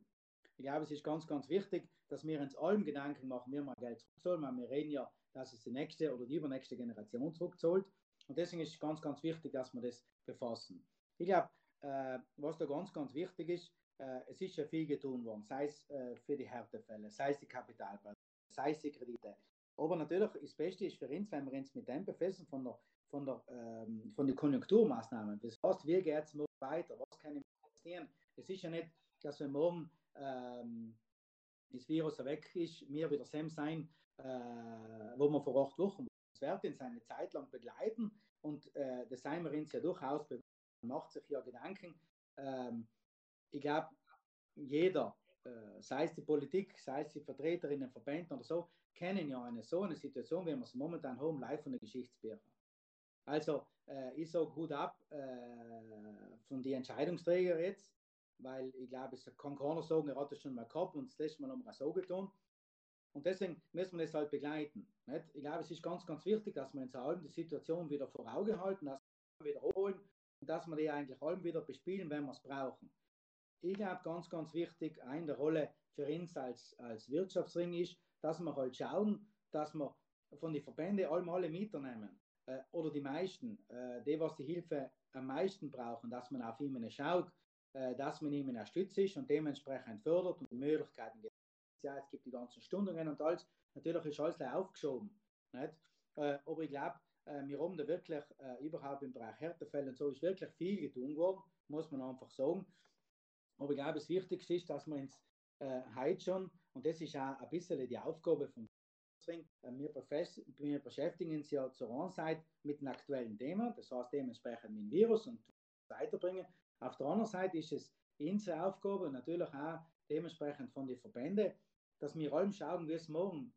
Ich glaube, es ist ganz, ganz wichtig, dass wir uns allem Gedanken machen, wie man Geld zurückzahlen, weil wir reden ja, dass es die nächste oder die übernächste Generation zurückzahlt. Und deswegen ist es ganz, ganz wichtig, dass wir das befassen. Ich glaube, äh, was da ganz, ganz wichtig ist, äh, es ist ja viel getan worden, sei es äh, für die Härtefälle, sei es die Kapitalpreise, sei es die Kredite. Aber natürlich, das Beste ist für uns, wenn wir uns mit dem befassen, von der von, der, ähm, von den Konjunkturmaßnahmen. Das heißt, wie geht es morgen weiter? Was kann ich passieren? Es ist ja nicht, dass wir morgen ähm, das Virus weg ist, wir wieder Sam sein, äh, wo wir vor acht Wochen Es wird uns eine Zeit lang begleiten und äh, das seien wir uns ja durchaus bewusst. Man macht sich ja Gedanken. Ähm, ich glaube, jeder, sei es die Politik, sei es die Vertreterinnen, Verbände oder so, kennen ja eine so eine Situation, wie wir es momentan haben, live von den Geschichtsbüchern. Also äh, ich sage gut ab äh, von den Entscheidungsträgern jetzt, weil ich glaube, es kann keiner sagen, er hat das schon mal gehabt und das letzte Mal haben wir so getan. Und deswegen müssen wir das halt begleiten. Nicht? Ich glaube, es ist ganz, ganz wichtig, dass wir uns allem die Situation wieder vor Augen halten, dass wir wiederholen und dass wir die eigentlich allem wieder bespielen, wenn wir es brauchen. Ich glaube, ganz, ganz wichtig, eine der Rolle für uns als, als Wirtschaftsring ist, dass wir halt schauen, dass wir von den Verbänden alle mitnehmen äh, oder die meisten, äh, die, was die Hilfe am meisten brauchen, dass man auf ihnen schaut, äh, dass man ihnen unterstützt ist und dementsprechend fördert und Möglichkeiten gibt. Ja, es gibt die ganzen Stundungen und alles. Natürlich ist alles aufgeschoben. Nicht? Äh, aber ich glaube, äh, wir haben da wirklich äh, überhaupt im Bereich Härtefälle und so ist wirklich viel getan worden, muss man einfach sagen. Aber ich glaube, das Wichtigste ist, dass wir uns äh, heute schon, und das ist auch ein bisschen die Aufgabe von äh, wir, wir beschäftigen uns ja zur einen Seite mit einem aktuellen Thema, das heißt dementsprechend mit dem Virus und weiterbringen. Auf der anderen Seite ist es unsere Aufgabe und natürlich auch dementsprechend von den Verbänden, dass wir allem schauen, wie es morgen,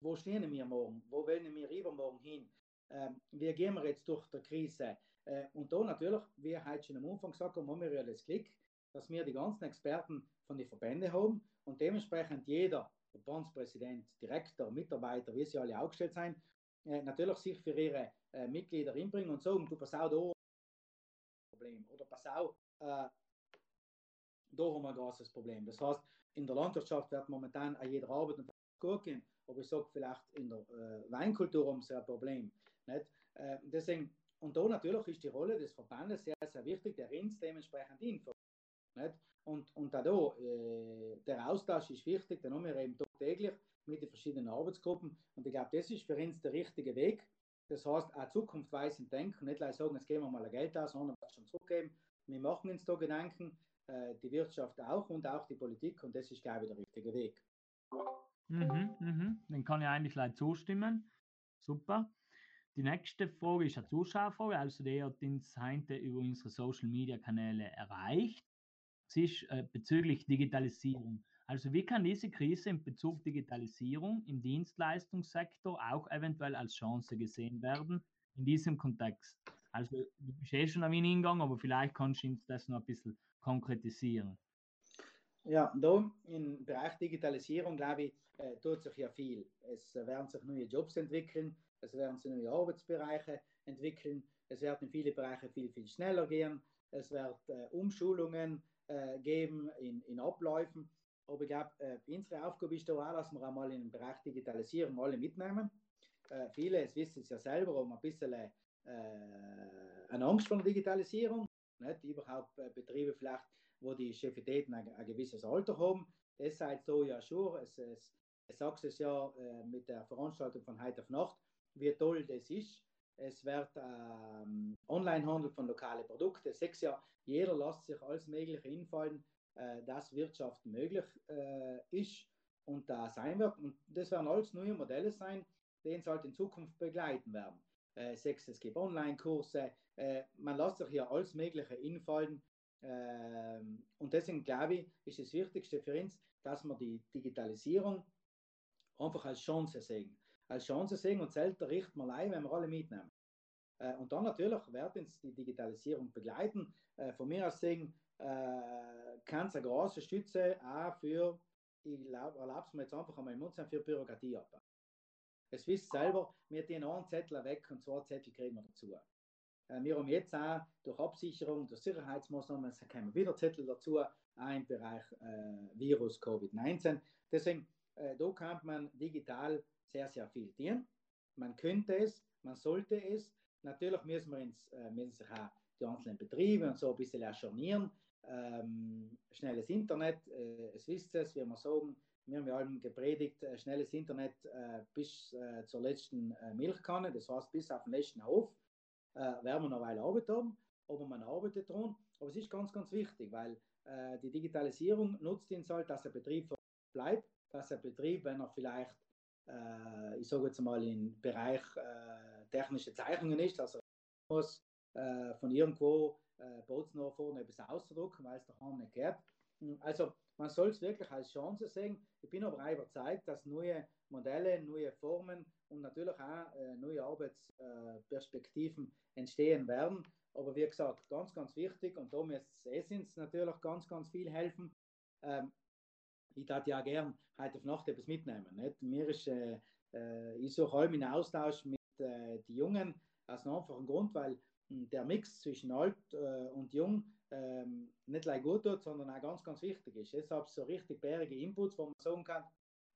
wo stehen wir morgen, wo wollen wir übermorgen hin, äh, wie gehen wir jetzt durch die Krise. Äh, und da natürlich, wie heute schon am Anfang gesagt haben, haben wir ja das Glück, dass wir die ganzen Experten von den Verbänden haben und dementsprechend jeder Verbandspräsident, Direktor, Mitarbeiter, wie sie alle aufgestellt sind, äh, natürlich sich für ihre äh, Mitglieder inbringen und sagen, du pass auf, da Problem oder pass auf, äh, da haben wir ein großes Problem. Das heißt, in der Landwirtschaft wird momentan an jeder Arbeit und gehen, aber ich sage vielleicht in der äh, Weinkultur haben sie ein Problem. Nicht? Äh, deswegen, und da natürlich ist die Rolle des Verbandes sehr, sehr wichtig, der uns dementsprechend informiert. Nicht? Und, und auch da, äh, der Austausch ist wichtig, den haben wir eben täglich mit den verschiedenen Arbeitsgruppen. Und ich glaube, das ist für uns der richtige Weg. Das heißt, auch zukunftsweisend denken, nicht gleich sagen, jetzt geben wir mal ein Geld aus, sondern was schon zurückgeben. Wir machen uns da Gedanken, äh, die Wirtschaft auch und auch die Politik. Und das ist, glaube ich, der richtige Weg. Mhm, mhm. Den kann ich eigentlich leid zustimmen. Super. Die nächste Frage ist eine Zuschauerfrage, also die hat uns heute über unsere Social Media Kanäle erreicht sich äh, bezüglich Digitalisierung. Also wie kann diese Krise in Bezug Digitalisierung im Dienstleistungssektor auch eventuell als Chance gesehen werden in diesem Kontext? Also du bist eh schon ihn hingegangen, aber vielleicht kannst du uns das noch ein bisschen konkretisieren. Ja, da im Bereich Digitalisierung, glaube ich, äh, tut sich ja viel. Es werden sich neue Jobs entwickeln, es werden sich neue Arbeitsbereiche entwickeln, es werden in viele Bereiche viel, viel schneller gehen, es wird äh, Umschulungen äh, geben in, in Abläufen. Aber ich glaube, äh, unsere Aufgabe ist da auch, dass wir einmal in den Bereich Digitalisierung alle mitnehmen. Äh, viele, es wissen es ja selber, haben ein bisschen äh, eine Angst vor der Digitalisierung. Nicht? Überhaupt äh, Betriebe vielleicht, wo die Chefitäten ein, ein, gewisses Alter haben. Das seid so ja schon. Es, es, es sagt es ja äh, mit der Veranstaltung von heute auf Nacht, wie toll das ist. Es wird ähm, Onlinehandel von lokalen Produkten. Sechs Jahre, jeder lässt sich alles Mögliche einfallen, äh, dass Wirtschaft möglich äh, ist und da sein wird. Und das werden alles neue Modelle sein, die uns halt in Zukunft begleiten werden. Äh, sechs, es gibt Online-Kurse, äh, man lässt sich hier alles Mögliche einfallen. Ähm, und deswegen glaube ich, ist das Wichtigste für uns, dass wir die Digitalisierung einfach als Chance sehen als Chance sehen und selten richten wir ein, wenn wir alle mitnehmen. Äh, und dann natürlich werden uns die Digitalisierung begleiten. Äh, von mir aus sehen, äh, kann es eine große Stütze auch für, ich erlaube es mir jetzt einfach einmal im Mund sein, für Bürokratie abbauen. Es wisst selber, wir ziehen einen Zettel weg und zwei Zettel kriegen wir dazu. Äh, wir haben jetzt auch durch Absicherung, durch Sicherheitsmaßnahmen, es kommen wieder Zettel dazu, auch im Bereich äh, Virus Covid-19. Deswegen, äh, da kann man digital sehr, sehr viel tun. Man könnte es, man sollte es. Natürlich müssen wir ins, äh, müssen sich auch die einzelnen Betriebe und so ein bisschen erscharnieren. Ähm, schnelles Internet, äh, es wisst es, wie wir sagen, wir haben ja allem gepredigt, äh, schnelles Internet äh, bis äh, zur letzten äh, Milchkanne, das heißt bis auf den letzten Hof, äh, werden wir noch eine Weile Arbeit haben, aber man arbeitet daran. Aber es ist ganz, ganz wichtig, weil die Digitalisierung nutzt ihn halt, dass der Betrieb bleibt, dass der Betrieb, wenn er vielleicht äh, ich sage jetzt mal, im Bereich äh, technische Zeichnungen ist, also muss äh, von irgendwo äh, Bootsnah vorne etwas auszudrucken, weil es daheim nicht geht. Also man soll es wirklich als Chance sehen. Ich bin aber auch überzeugt, dass neue Modelle, neue Formen und natürlich auch äh, neue Arbeitsperspektiven entstehen werden. Aber wie gesagt, ganz, ganz wichtig und da müsste es natürlich ganz, ganz viel helfen. Ähm, ich darf ja gern heute auf Nacht etwas mitnehmen. Nicht? Mir ist, äh, äh, ich suche allem in Austausch mit äh, den Jungen aus einem einfachen Grund, weil hm, der Mix zwischen alt äh, und jung ähm, nicht gleich gut tut, sondern auch ganz, ganz wichtig ist. Deshalb so richtig bärige Inputs, wo man sagen kann,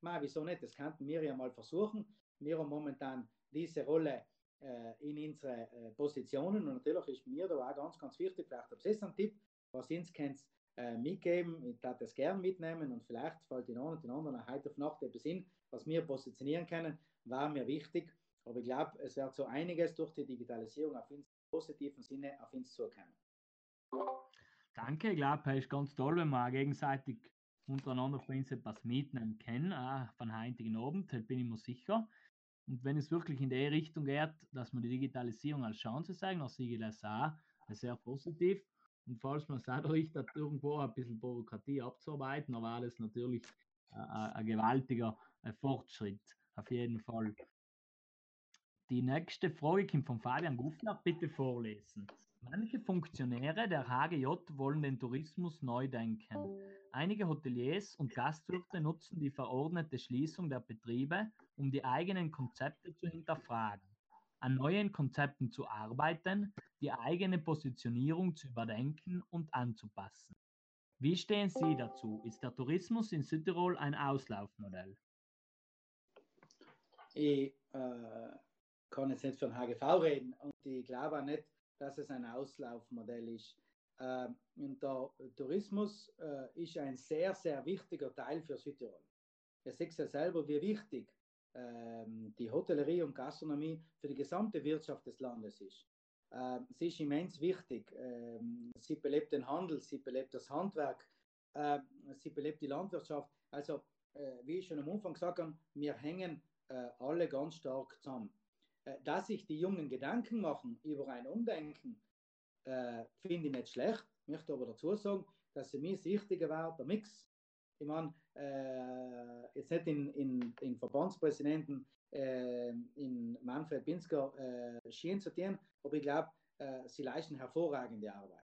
man, wieso nicht, das könnten wir ja mal versuchen. Wir haben momentan diese Rolle äh, in unsere äh, Positionen und natürlich ist mir da auch ganz, ganz wichtig, vielleicht habe ich ein Tipp, was ins kennt, äh, mitgeben. Ich darf das gerne mitnehmen und vielleicht fällt den einen und den anderen heute auf Nacht etwas hin, was wir positionieren können, war mir wichtig. Aber ich glaube, es wird so einiges durch die Digitalisierung auf uns positiven Sinne auf uns zukommen. Danke, ich glaube, es ist ganz toll, wenn wir gegenseitig untereinander von uns etwas mitnehmen können, auch von heutigen Abend, da bin ich mir sicher. Und wenn es wirklich in die Richtung geht, dass man die Digitalisierung als Chance zeigen, dann sehe ich das auch sehr positiv. Und falls man dadurch da irgendwo ein bisschen Bürokratie abzuarbeiten, war das natürlich äh, ein gewaltiger äh, Fortschritt, auf jeden Fall. Die nächste Frage kommt von Fabian Guffner, bitte vorlesen. Manche Funktionäre der HGJ wollen den Tourismus neu denken. Einige Hoteliers und Gastwirte nutzen die verordnete Schließung der Betriebe, um die eigenen Konzepte zu hinterfragen an neuen Konzepten zu arbeiten, die eigene Positionierung zu überdenken und anzupassen. Wie stehen Sie dazu? Ist der Tourismus in Südtirol ein Auslaufmodell? Ich äh, kann jetzt nicht den HGV reden und ich glaube auch nicht, dass es ein Auslaufmodell ist. Äh, und der Tourismus äh, ist ein sehr, sehr wichtiger Teil für Südtirol. Ihr seht ja selber, wie wichtig die Hotellerie und Gastronomie für die gesamte Wirtschaft des Landes ist. Ähm, sie ist immens wichtig. Ähm, sie belebt den Handel, sie belebt das Handwerk, sie belebt die Landwirtschaft. Also, äh, wie ich schon am Anfang gesagt habe, wir hängen äh, alle ganz stark zusammen. Äh, dass sich die Jungen Gedanken machen über ein Umdenken, finde ich nicht schlecht. Ich möchte aber dazu sagen, dass für mich wichtiger war der Mix ich meine, äh, jetzt nicht in, in, in Verbandspräsidenten, äh, in Manfred Binsker äh, schien zu tun, aber ich glaube, äh, sie leisten hervorragende Arbeit.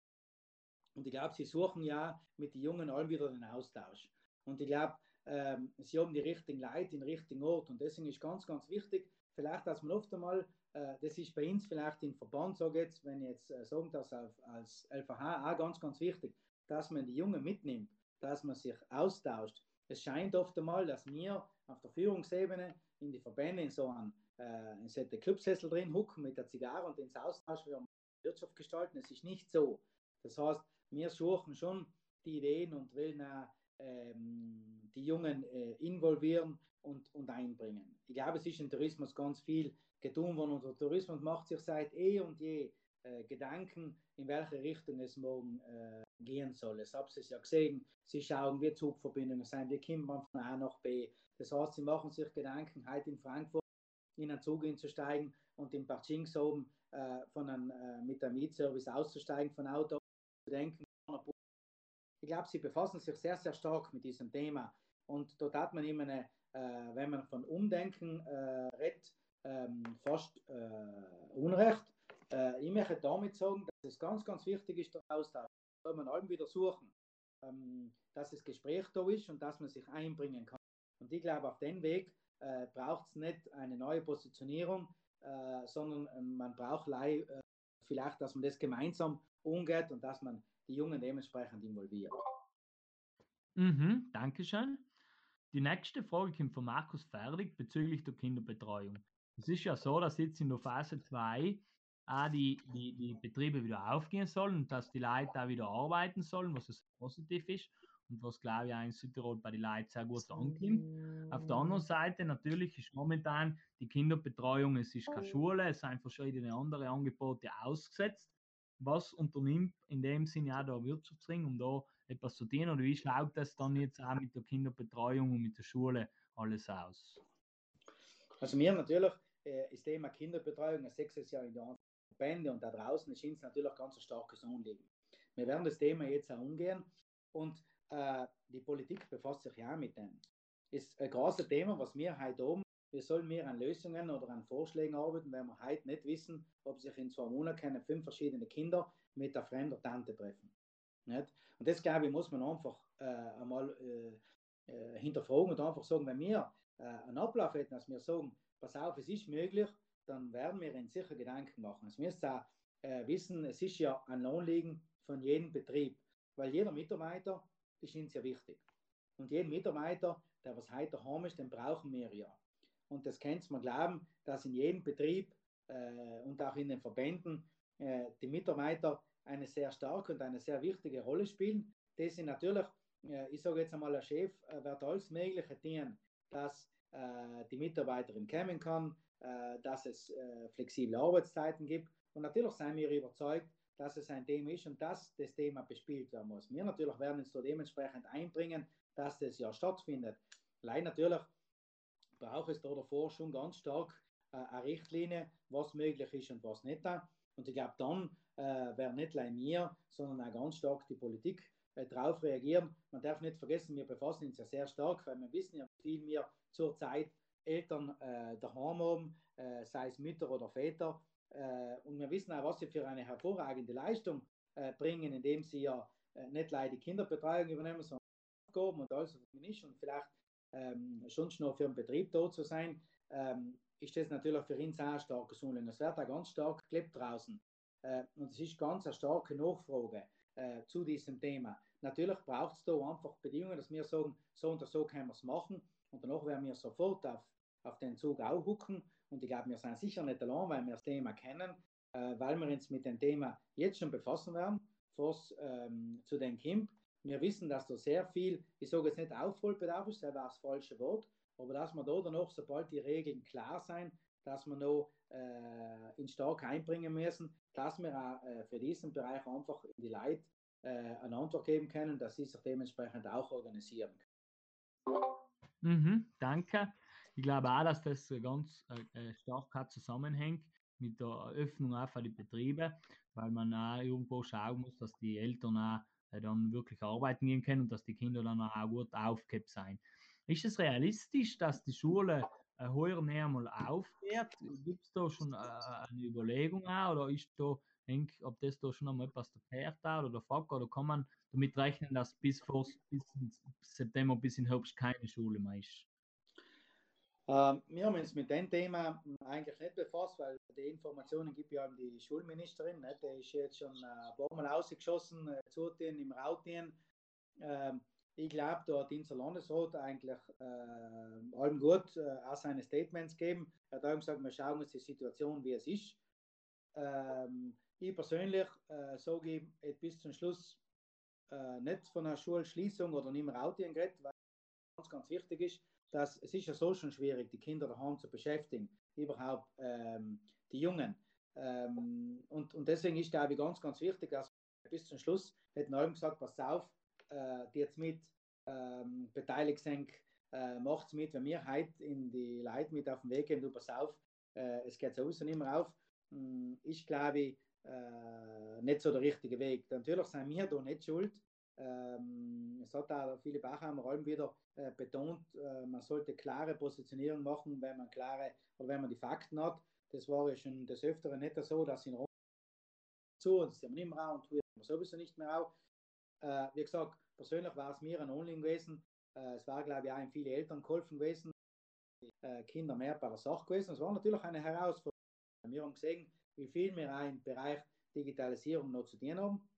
Und ich glaube, sie suchen ja mit den Jungen allen wieder den Austausch. Und ich glaube, ähm, sie haben die richtigen Leute, den richtigen Ort. Und deswegen ist ganz, ganz wichtig, vielleicht, dass man oft einmal, äh, das ist bei uns vielleicht im Verband, sage jetzt, wenn ich jetzt äh, sagen das als LVH auch ganz, ganz wichtig, dass man die Jungen mitnimmt, dass man sich austauscht. Es scheint oft einmal, dass wir auf der Führungsebene in die Verbände in so einen, äh, in Clubsessel drin hucken mit der Zigarre und ins Austausch für Wirtschaft gestalten. Es ist nicht so. Das heißt, wir suchen schon die Ideen und wollen auch ähm, die Jungen äh, involvieren und, und einbringen. Ich glaube, es ist im Tourismus ganz viel getan worden und der Tourismus macht sich seit eh und je äh, Gedanken, in welche Richtung es morgen äh, gehen soll. Es habt es ja gesehen, sie schauen, wie Zugverbindungen sein, wie kommt man von A nach B. Das heißt, sie machen sich Gedanken, heute in Frankfurt in einen Zug einzusteigen und in Parchings oben äh, von einem, äh, mit einem Mietservice auszusteigen von Auto zu denken. Ich glaube, sie befassen sich sehr, sehr stark mit diesem Thema. Und dort hat man immer eine, äh, wenn man von Umdenken äh, redet, ähm, fast Unrecht. Äh, ich möchte damit sagen, dass es ganz, ganz wichtig ist, der Austausch. Soll man allem wieder suchen, ähm, dass das Gespräch da ist und dass man sich einbringen kann. Und ich glaube, auf den Weg äh, braucht es nicht eine neue Positionierung, äh, sondern ähm, man braucht äh, vielleicht, dass man das gemeinsam umgeht und dass man die Jungen dementsprechend involviert. Mhm, Dankeschön. Die nächste Frage kommt von Markus Fertig bezüglich der Kinderbetreuung. Es ist ja so, dass jetzt in der Phase 2 auch die, die, die Betriebe wieder aufgehen sollen und dass die Leute da wieder arbeiten sollen, was es positiv ist und was, glaube ich, auch in Südtirol bei den Leuten sehr gut ankommt. Auf der anderen Seite natürlich ist momentan die Kinderbetreuung, es ist keine Schule, es sind verschiedene andere Angebote ausgesetzt. Was unternimmt in dem Sinne auch der Wirtschaftsring, um da etwas zu tun? Oder wie schaut das dann jetzt auch mit der Kinderbetreuung und mit der Schule alles aus? Also mir natürlich äh, ist Thema Kinderbetreuung ein sechstes Jahr in der Verbände und da draußen ist uns natürlich ganz ein starkes Anliegen. Wir werden das Thema jetzt auch umgehen und äh, die Politik befasst sich ja mit dem. Ist ein großes Thema, was wir heute oben, wir sollen mehr an Lösungen oder an Vorschlägen arbeiten, weil wir heute nicht wissen, ob sich in zwei Monaten fünf verschiedene Kinder mit der fremden Tante treffen. Nicht? Und das, glaube ich, muss man einfach äh, einmal äh, äh, hinterfragen und einfach sagen, wenn wir äh, einen Ablauf hätten, dass wir sagen, pass auf, es ist möglich, dann werden wir uns sicher Gedanken machen. Es müsst auch äh, wissen, es ist ja ein Anliegen von jedem Betrieb, weil jeder Mitarbeiter ist uns ja wichtig. Und jeden Mitarbeiter, der was heute haben ist, den brauchen wir ja. Und das könnt man glauben, dass in jedem Betrieb äh, und auch in den Verbänden äh, die Mitarbeiter eine sehr starke und eine sehr wichtige Rolle spielen. Das sind natürlich, äh, ich sage jetzt einmal, der Chef äh, wird alles Mögliche tun, dass äh, die Mitarbeiterin kommen kann, dass es äh, flexible Arbeitszeiten gibt. Und natürlich sind wir überzeugt, dass es ein Thema ist und dass das Thema bespielt werden muss. Wir natürlich werden uns da dementsprechend einbringen, dass das ja stattfindet. Leider natürlich braucht es da davor schon ganz stark äh, eine Richtlinie, was möglich ist und was nicht. Und ich glaube, dann äh, werden nicht allein wir, sondern auch ganz stark die Politik äh, darauf reagieren. Man darf nicht vergessen, wir befassen uns ja sehr stark, weil wir wissen ja, viel wir zurzeit Eltern äh, daheim haben, äh, sei es Mütter oder Väter. Äh, und wir wissen auch, was sie für eine hervorragende Leistung äh, bringen, indem sie ja äh, nicht leider die Kinderbetreuung übernehmen, sondern Aufgaben und alles, was ist und vielleicht ähm, sonst noch für den Betrieb da zu sein, ähm, ist das natürlich für auch ein starkes Anliegen. Es wird auch ganz stark gelebt draußen. Äh, und es ist ganz eine starke Nachfrage zu diesem Thema. Natürlich braucht es da einfach Bedingungen, dass wir sagen, so und so können wir es machen. Und danach werden wir sofort auf, auf den Zug auch hucken. Und ich glaube, wir sind sicher nicht allein, weil wir das Thema kennen, äh, weil wir uns mit dem Thema jetzt schon befassen werden, was ähm, zu den kommt. Wir wissen, dass da sehr viel, ich sage jetzt nicht Aufholbedarf ist, das wäre das falsche Wort, aber dass wir da danach, sobald die Regeln klar sind, dass wir noch äh, in stark einbringen müssen, dass wir auch äh, für diesen Bereich einfach in die Leute äh, eine Antwort geben können, dass sie sich dementsprechend auch organisieren können. Mhm, danke. Ich glaube auch, dass das ganz äh, äh stark zusammenhängt mit der Öffnung auch für die Betriebe, weil man auch irgendwo schauen muss, dass die Eltern auch äh, dann wirklich arbeiten gehen können und dass die Kinder dann auch gut aufgehabt sein. Ist es realistisch, dass die Schule äh, heuer näher mal aufhört? Gibt es da schon eine Überlegung auch, oder ist da, denk, ob das da schon einmal etwas erklärt hat oder fuck, oder kann man damit rechnen, dass bis, vor, bis September, bis in Herbst keine Schule mehr ist? Ähm, wir haben uns mit dem Thema eigentlich nicht befasst, weil die Informationen gibt ja die Schulministerin. Nicht? Die ist jetzt schon äh, ein paar Mal ausgeschossen, äh, zutun im Rautien. Ähm, ich glaube, da hat unser Landesrat eigentlich äh, allem gut äh, auch seine Statements gegeben. Er hat auch gesagt, wir schauen uns die Situation, wie es ist. Ähm, ich persönlich äh, sage ich bis zum Schluss äh, nicht von einer Schulschließung oder nicht mehr Rautien geredet, weil ganz, ganz wichtig ist, dass es ist ja so schon schwierig, die Kinder daheim zu beschäftigen, überhaupt ähm, die Jungen. Ähm, und, und deswegen ist, glaube ich, ganz, ganz wichtig, dass bis zum Schluss hätten alle gesagt, pass auf, äh, die jetzt mit ähm, beteiligt sind, äh, macht mit, wenn wir heute in die Leute mit auf den Weg gehen, du pass auf, äh, es geht sowieso nicht mehr auf. Hm, ich glaube, äh, nicht so der richtige Weg. Natürlich sind wir da nicht schuld, ähm, es hat auch viele Bachheimer allem wieder äh, betont, äh, man sollte klare Positionierung machen, wenn man klare oder wenn man die Fakten hat. Das war ja schon des Öfteren nicht so, dass in Rom so, das sind wir nicht mehr auch und wir sowieso nicht mehr auch. Äh, wie gesagt, persönlich war es mir ein Only gewesen. Es war, glaube ich, auch in viele Eltern geholfen gewesen, äh, Kinder mehr bei der Sache gewesen. Es war natürlich eine Herausforderung. Wir haben gesehen, wie viel wir auch im Bereich Digitalisierung noch zu tun haben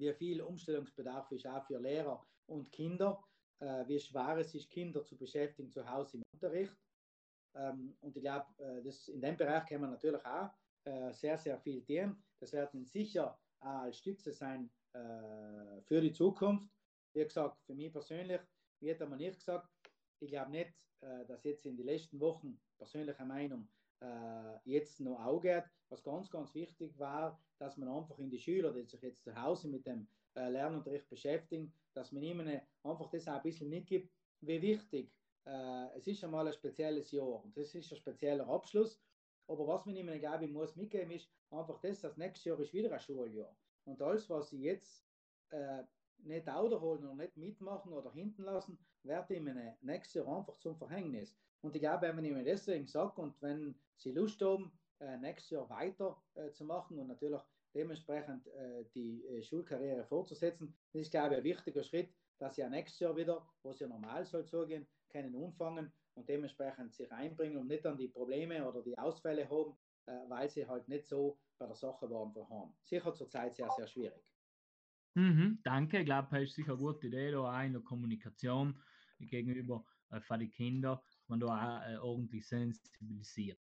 wie viel Umstellungsbedarf ist auch für Lehrer und Kinder, äh, wie schwer es ist, Kinder zu beschäftigen zu Hause im Unterricht. Ähm, und ich glaube, äh, in dem Bereich kann man natürlich auch äh, sehr, sehr viel tun. Das wird sicher auch als Stütze sein äh, für die Zukunft. Wie gesagt, für mich persönlich, wie hat man nicht gesagt, ich glaube nicht, äh, dass jetzt in den letzten Wochen, persönliche Meinung, äh, jetzt noch aufgeht. Was ganz, ganz wichtig war, dass man einfach in die Schüler, die sich jetzt zu Hause mit dem äh, Lernunterricht beschäftigen, dass man ihnen einfach das auch ein bisschen mitgibt, wie wichtig äh, es ist einmal ein spezielles Jahr und das ist ein spezieller Abschluss. Aber was man ihnen, glaube ich, muss mitgeben, ist einfach das, das nächste Jahr ist wieder ein Schuljahr. Und alles, was sie jetzt äh, nicht holen oder nicht mitmachen oder hinten lassen, wird ihnen nächstes Jahr einfach zum Verhängnis. Und ich glaube, wenn man ihnen deswegen sagt und wenn sie Lust haben, äh, nächstes Jahr weiter äh, zu machen und natürlich dementsprechend äh, die äh, Schulkarriere fortzusetzen, das ist, glaube ich, ein wichtiger Schritt, dass sie ja nächstes Jahr wieder, wo es ja normal soll zugehen, keinen umfangen und dementsprechend sich einbringen und nicht dann die Probleme oder die Ausfälle haben, äh, weil sie halt nicht so bei der Sache waren vorhanden. Sicher zurzeit sehr, sehr schwierig. Mhm, danke, ich glaube, das ist sicher eine gute Idee, da auch in der Kommunikation gegenüber äh, für die Kinder, man da auch äh, ordentlich sensibilisiert.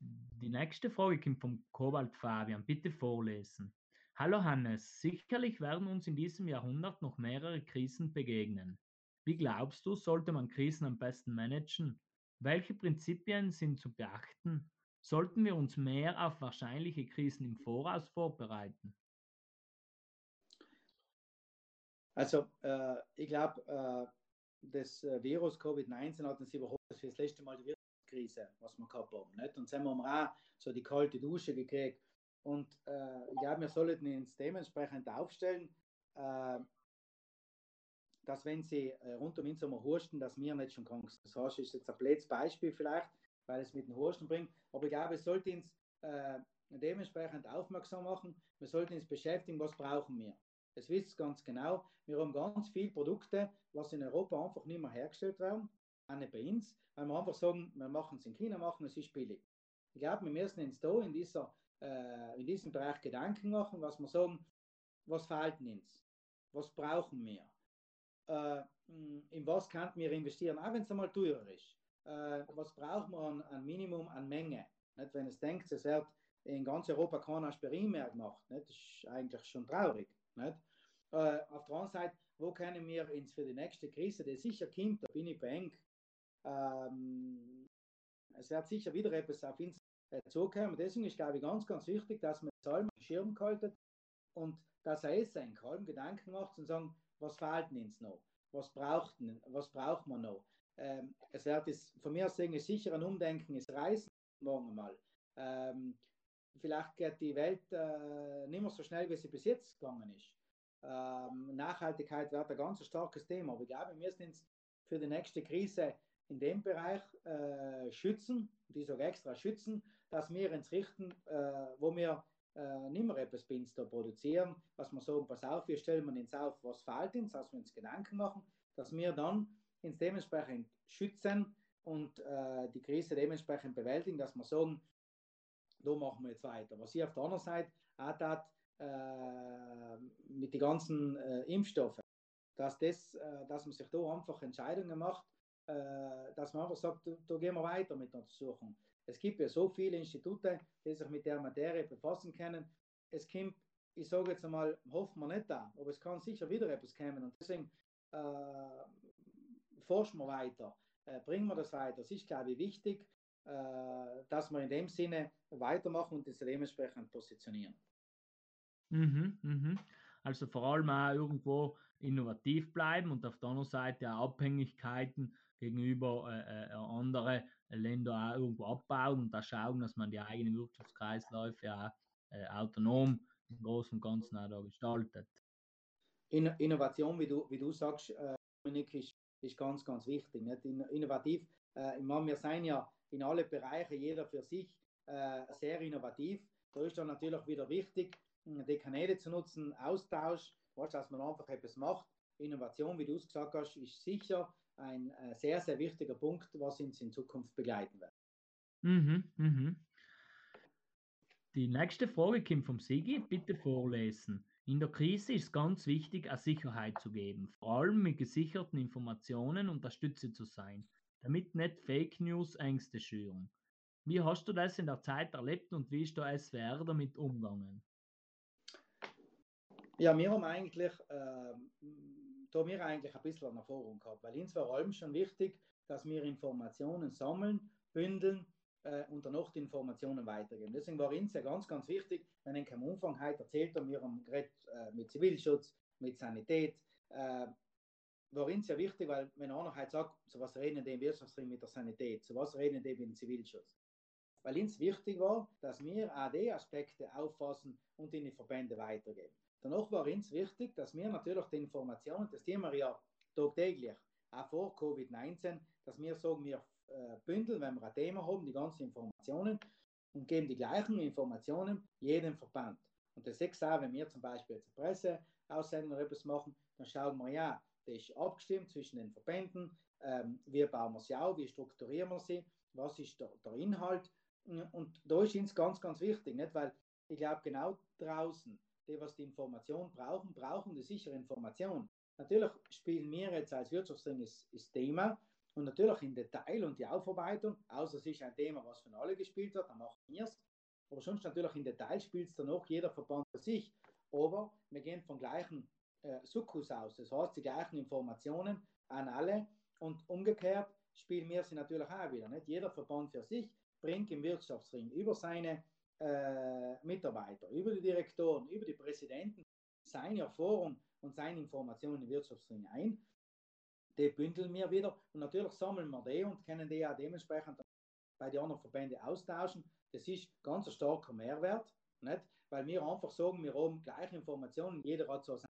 Die nächste Frage kommt vom Kobalt Fabian. Bitte vorlesen. Hallo Hannes, sicherlich werden uns in diesem Jahrhundert noch mehrere Krisen begegnen. Wie glaubst du, sollte man Krisen am besten managen? Welche Prinzipien sind zu beachten? Sollten wir uns mehr auf wahrscheinliche Krisen im Voraus vorbereiten? Also, äh, ich glaube, äh, das äh, Virus Covid-19 hat uns überholt, wir das letzte Mal die Wirtschaftskrise, was wir gehabt haben. Nicht? Und dann haben wir auch so die kalte Dusche gekriegt. Und äh, ich glaube, wir sollten uns dementsprechend aufstellen, äh, dass wenn sie äh, rund um uns herum husten, dass wir nicht schon krank sind. Das heißt, ist jetzt ein blödes Beispiel vielleicht, weil es mit dem Husten bringt. Aber ich glaube, es sollte uns dementsprechend aufmerksam machen. Wir sollten uns beschäftigen, was brauchen wir. Das wisst ganz genau. Wir haben ganz viele Produkte, was in Europa einfach nicht mehr hergestellt werden, auch nicht bei uns, weil wir einfach sagen, wir machen es in China machen, es ist billig. Ich glaube, wir müssen uns da in, dieser, äh, in diesem Bereich Gedanken machen, was wir sagen, was fehlt uns, was brauchen wir, äh, in was könnten wir investieren, auch wenn es einmal teurer ist. Äh, was brauchen wir an, an Minimum an Menge? Nicht, wenn es denkt, es wird in ganz Europa kein Aspirin mehr gemacht, nicht? das ist eigentlich schon traurig. Nicht? Äh, auf der anderen Seite, wo können wir uns für die nächste Krise, die sicher kommt, da bin ich beeng, ähm, es wird sicher wieder etwas auf uns äh, zukommen. Deswegen ist, glaube ich, ganz, ganz wichtig, dass man das allem im Schirm haltet und dass er es sein kann, Gedanken macht und sagen, was fehlt uns noch? Was braucht, was braucht man noch? Ähm, es wird es, von mir aus sagen, sicher ein Umdenken, es Reisen morgen mal. Ähm, vielleicht geht die Welt äh, nicht mehr so schnell, wie sie bis jetzt gegangen ist. Ähm, Nachhaltigkeit wird ein ganz starkes Thema, aber ich glaube, wir müssen uns für die nächste Krise in dem Bereich äh, schützen, die sogar extra schützen, dass wir ins richten, äh, wo wir äh, nicht mehr etwas uns da produzieren, was wir sagen, pass auf, wir stellen uns auf, was fehlt uns, dass wir uns Gedanken machen, dass wir dann uns dementsprechend schützen und äh, die Krise dementsprechend bewältigen, dass wir sagen, da machen wir jetzt weiter. Was ich auf der anderen Seite auch tat, äh, mit den ganzen äh, Impfstoffen, dass, das, äh, dass man sich da einfach Entscheidungen macht, äh, dass man einfach sagt, da gehen wir weiter mit der Untersuchung. Es gibt ja so viele Institute, die sich mit der Materie befassen können. Es kommt, ich sage jetzt einmal, hoffen wir nicht da, aber es kann sicher wieder etwas kommen. Und deswegen äh, forschen wir weiter, äh, bringen wir das weiter. Es ist, glaube ich, wichtig, dass wir in dem Sinne weitermachen und das dementsprechend positionieren. Mhm, mhm. Also vor allem auch irgendwo innovativ bleiben und auf der anderen Seite auch Abhängigkeiten gegenüber äh, äh, andere Länder auch irgendwo abbauen und da schauen, dass man die eigenen Wirtschaftskreisläufe auch äh, autonom im Großen und Ganzen auch da gestaltet. In Innovation, wie du, wie du sagst, äh, Dominik, ist, ist ganz, ganz wichtig. Nicht? In, innovativ, äh, ich meine, wir sind ja in alle Bereiche, jeder für sich, äh, sehr innovativ. Da ist dann natürlich wieder wichtig, die Kanäle zu nutzen, Austausch, weißt, dass man einfach etwas macht. Innovation, wie du es gesagt hast, ist sicher ein äh, sehr, sehr wichtiger Punkt, was uns in Zukunft begleiten wird. Mhm, mhm. Die nächste Frage kommt vom Sigi. Bitte vorlesen. In der Krise ist ganz wichtig, eine Sicherheit zu geben, vor allem mit gesicherten Informationen und zu sein, damit nicht Fake News Ängste schüren. Wie hast du das in der Zeit erlebt und wie ist der SWR damit umgegangen? Ja, wir haben eigentlich, äh, da wir eigentlich ein bisschen eine Erfahrung gehabt, weil uns vor allem schon wichtig, dass wir Informationen sammeln, bündeln äh, und dann noch die Informationen weitergeben. Deswegen war uns ja ganz, ganz wichtig, wenn ich am Umfang heute erzählt habe, wir haben geredet äh, mit Zivilschutz, mit Sanität, war uns ja wichtig, weil wenn einer halt sagt, so was reden die im Wirtschaftsring mit der Sanität, so was reden die dem Zivilschutz. Weil uns wichtig war, dass wir auch die Aspekte auffassen und in die Verbände weitergeben. Danach war uns wichtig, dass wir natürlich die Informationen, das Thema ja tagtäglich, auch vor Covid-19, dass wir sagen, wir äh, bündeln, wenn wir ein Thema haben, die ganzen Informationen und geben die gleichen Informationen jedem Verband. Und das ist auch, wenn wir zum Beispiel jetzt eine Presseaussendung oder etwas machen, dann schauen wir ja, das ist abgestimmt zwischen den Verbänden, ähm, wie bauen wir sie auf, wie strukturieren wir sie, was ist der, der Inhalt. Und da ist uns ganz, ganz wichtig, nicht? weil ich glaube, genau draußen die, was die Information brauchen, brauchen die sichere Information. Natürlich spielen wir jetzt als Wirtschaftsring das, das Thema und natürlich im Detail und die Aufarbeitung, außer es ist ein Thema, was von alle gespielt wird, dann machen wir es. Aber sonst natürlich im Detail spielt es dann auch jeder Verband für sich. Aber wir gehen vom gleichen äh, Sukkus aus. Das heißt, die gleichen Informationen an alle. Und umgekehrt spielen wir sie natürlich auch wieder. Nicht? Jeder Verband für sich bringt im Wirtschaftsring über seine äh, Mitarbeiter, über die Direktoren, über die Präsidenten seine Erfahrung und seine Informationen in den Wirtschaftsring ein. Die bündeln wir wieder und natürlich sammeln wir die und können die auch dementsprechend bei den anderen Verbänden austauschen. Das ist ganz ein starker Mehrwert, nicht? weil wir einfach sagen, wir haben gleiche Informationen, jeder hat so seine,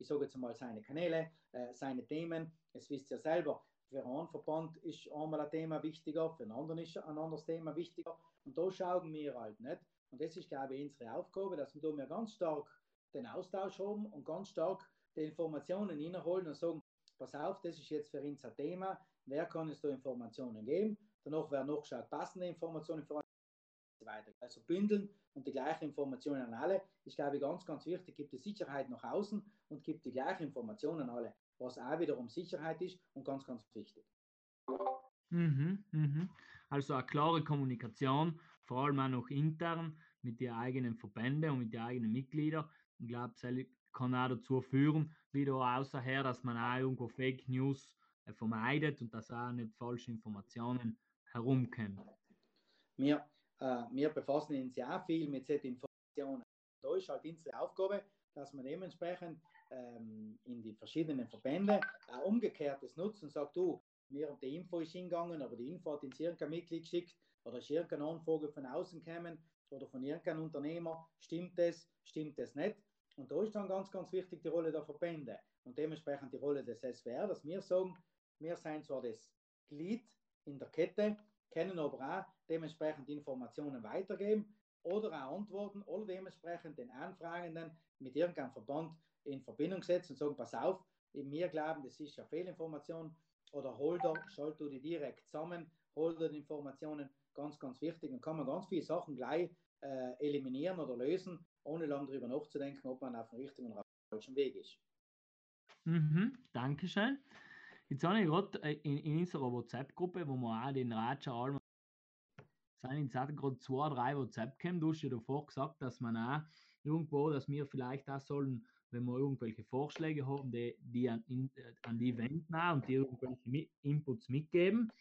ich sage jetzt mal seine Kanäle, äh, seine Themen. Es wisst ihr selber, für einen Verband ist einmal ein Thema wichtiger, für einen anderen ist ein anderes Thema wichtiger. Und da schauen wir halt nicht. Und das ist, glaube ich, unsere Aufgabe, dass wir da ganz stark den Austausch haben und ganz stark die Informationen hineinholen und sagen, pass auf, das ist jetzt für uns ein Thema, wer kann uns da Informationen geben? Danach werden noch geschaut, passende Informationen für uns weiter. Also bündeln und die gleichen Informationen an alle ist, glaube ich, ganz, ganz wichtig. Gibt die Sicherheit nach außen und gibt die gleichen Informationen an alle, was auch wiederum Sicherheit ist und ganz, ganz wichtig. Mhm, mhm. Also eine klare Kommunikation, vor allem auch noch intern mit den eigenen Verbänden und mit den eigenen Mitgliedern. Ich glaube, das kann auch dazu führen, wieder außerher, dass man auch irgendwo Fake News äh, vermeidet und dass auch nicht falsche Informationen herumkommen. Wir, äh, wir befassen uns ja auch viel mit solchen Informationen. Da ist halt unsere Aufgabe, dass man dementsprechend ähm, in die verschiedenen Verbände auch umgekehrtes nutzt und sagt, du, mir die Info ist hingegangen, aber die Info hat ins irgendein Mitglied geschickt oder ist irgendeine Anfrage von außen gekommen oder von irgendeinem Unternehmer, stimmt das, stimmt das nicht? Und da ist dann ganz, ganz wichtig die Rolle der Verbände und dementsprechend die Rolle des SWR, dass wir sagen, wir sind zwar das Glied in der Kette, können aber auch dementsprechend Informationen weitergeben oder auch antworten oder dementsprechend den Anfragenden mit irgendeinem Verband in Verbindung setzen und sagen, pass auf, wir glauben, das ist ja Fehlinformation oder hol da, schalt du die direkt zusammen, hol da die Informationen, ganz, ganz wichtig. Dann kann man ganz viele Sachen gleich äh, eliminieren oder lösen, ohne lange darüber nachzudenken, ob man auf dem richtigen oder falschen Weg ist. Mhm, Dankeschön. Jetzt habe ich gerade äh, in, in unserer WhatsApp-Gruppe, wo wir auch den Ratscher allem sind jetzt auch gerade zwei, drei WhatsApp gekommen. Du hast ja davor gesagt, dass man auch irgendwo, dass wir vielleicht auch sollen, wenn wir irgendwelche Vorschläge haben, die, die an, in, äh, an die wenden und die irgendwelche Inputs mitgeben.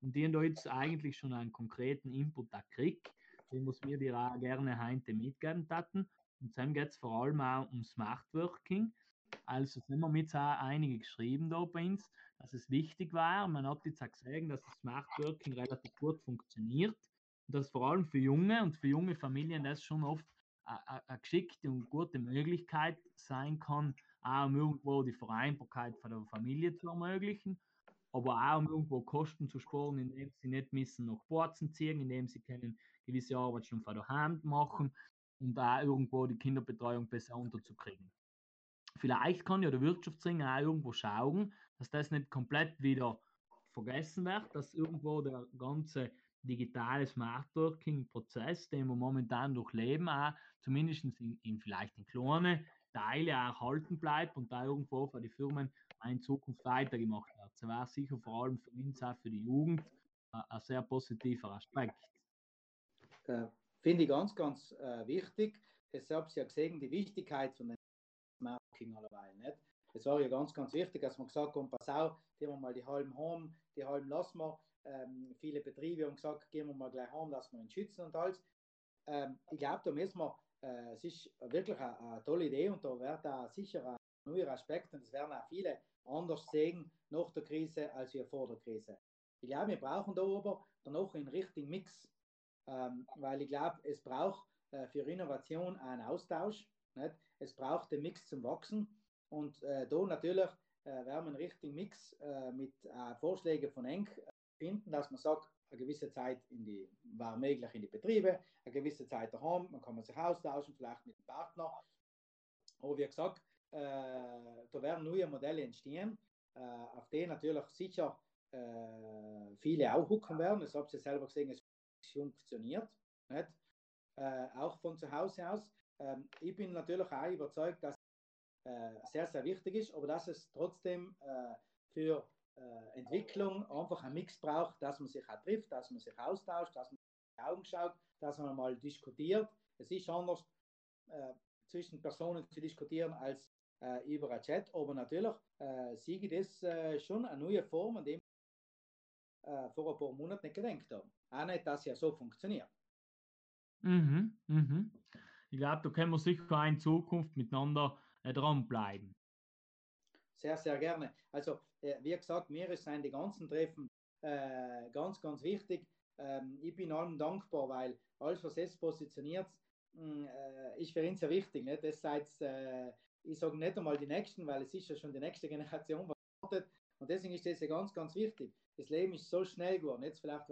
Und die haben da jetzt eigentlich schon einen konkreten Input da kriegt, den muss wir dir auch gerne heute mitgeben taten. Und dann geht es vor allem auch um Smart Working. Also sind wir mit einige geschrieben da bei uns, dass es wichtig war. Man hat jetzt auch gesehen, dass das Smart Working relativ gut funktioniert. Und dass vor allem für junge und für junge Familien das schon oft eine geschickte und gute Möglichkeit sein kann, auch um irgendwo die Vereinbarkeit von der Familie zu ermöglichen, aber auch um irgendwo Kosten zu sparen, indem sie nicht müssen nach Borzen ziehen, indem sie können gewisse Arbeit schon von der Hand machen und auch irgendwo die Kinderbetreuung besser unterzukriegen. Vielleicht kann ja der Wirtschaftsring auch irgendwo schauen, dass das nicht komplett wieder vergessen wird, dass irgendwo der ganze digitale Smart Working Prozess, den wir momentan durchleben, auch zumindest in, in vielleicht in kleine Teile erhalten bleibt und da irgendwo für die Firmen in Zukunft weitergemacht wird. Das wäre sicher vor allem für uns, auch für die Jugend, ein sehr positiver Aspekt. Äh, Finde ich ganz, ganz äh, wichtig. Deshalb Sie ja gesehen, die Wichtigkeit von den Marketing allerweil. Nicht? Es war ja ganz, ganz wichtig, dass man gesagt hat, pass auf, gehen wir mal die halben haben, die halben lassen wir. Ähm, viele Betriebe haben gesagt, gehen wir mal gleich haben, lassen wir ihn schützen und alles. Ähm, ich glaube, da müssen wir, äh, es ist wirklich eine, eine, tolle Idee und da wird da sicher ein neuer Aspekt und es werden auch viele anders sehen nach der Krise als wir vor der Krise. Ich glaube, wir brauchen da aber noch einen richtigen Mix, ähm, weil ich glaube, es braucht äh, für Innovation einen Austausch. Nicht? Es braucht den Mix zum Wachsen und äh, da natürlich äh, werden wir einen richtigen Mix äh, mit äh, Vorschlägen von Eng finden, dass man sagt, eine gewisse Zeit in die, war möglich in die Betriebe, eine gewisse Zeit daheim, man kann man sich austauschen, vielleicht mit dem Partner. Aber wie gesagt, äh, da werden neue Modelle entstehen, äh, auf denen natürlich sicher äh, viele auch hucken werden. Das habt ihr selber gesehen, es funktioniert. Nicht? Äh, auch von zu Hause aus. Ähm, ich bin natürlich auch überzeugt, dass äh, sehr, sehr wichtig ist, aber dass es trotzdem äh, für äh, Entwicklung einfach ein Mix braucht, dass man sich auch trifft, dass man sich austauscht, dass man in die Augen schaut, dass man mal diskutiert. Es ist anders äh, zwischen Personen zu diskutieren als äh, über ein Chat, aber natürlich äh, sehe das äh, schon eine neue Form, an dem äh, vor ein paar Monaten nicht gedacht haben. Auch nicht, dass ja so funktioniert. Mhm, mhm. Ich glaube, da können wir sicher in Zukunft miteinander äh, dranbleiben. Sehr, sehr gerne. Also, äh, wie gesagt, mir sind die ganzen Treffen äh, ganz, ganz wichtig. Ähm, ich bin allen dankbar, weil alles, was jetzt positioniert, hm, äh, ist für uns sehr wichtig. Nicht? Das heißt, äh, ich sage nicht einmal die Nächsten, weil es ist ja schon die nächste Generation, was wartet. Und deswegen ist das ja ganz, ganz wichtig. Das Leben ist so schnell geworden. Jetzt vielleicht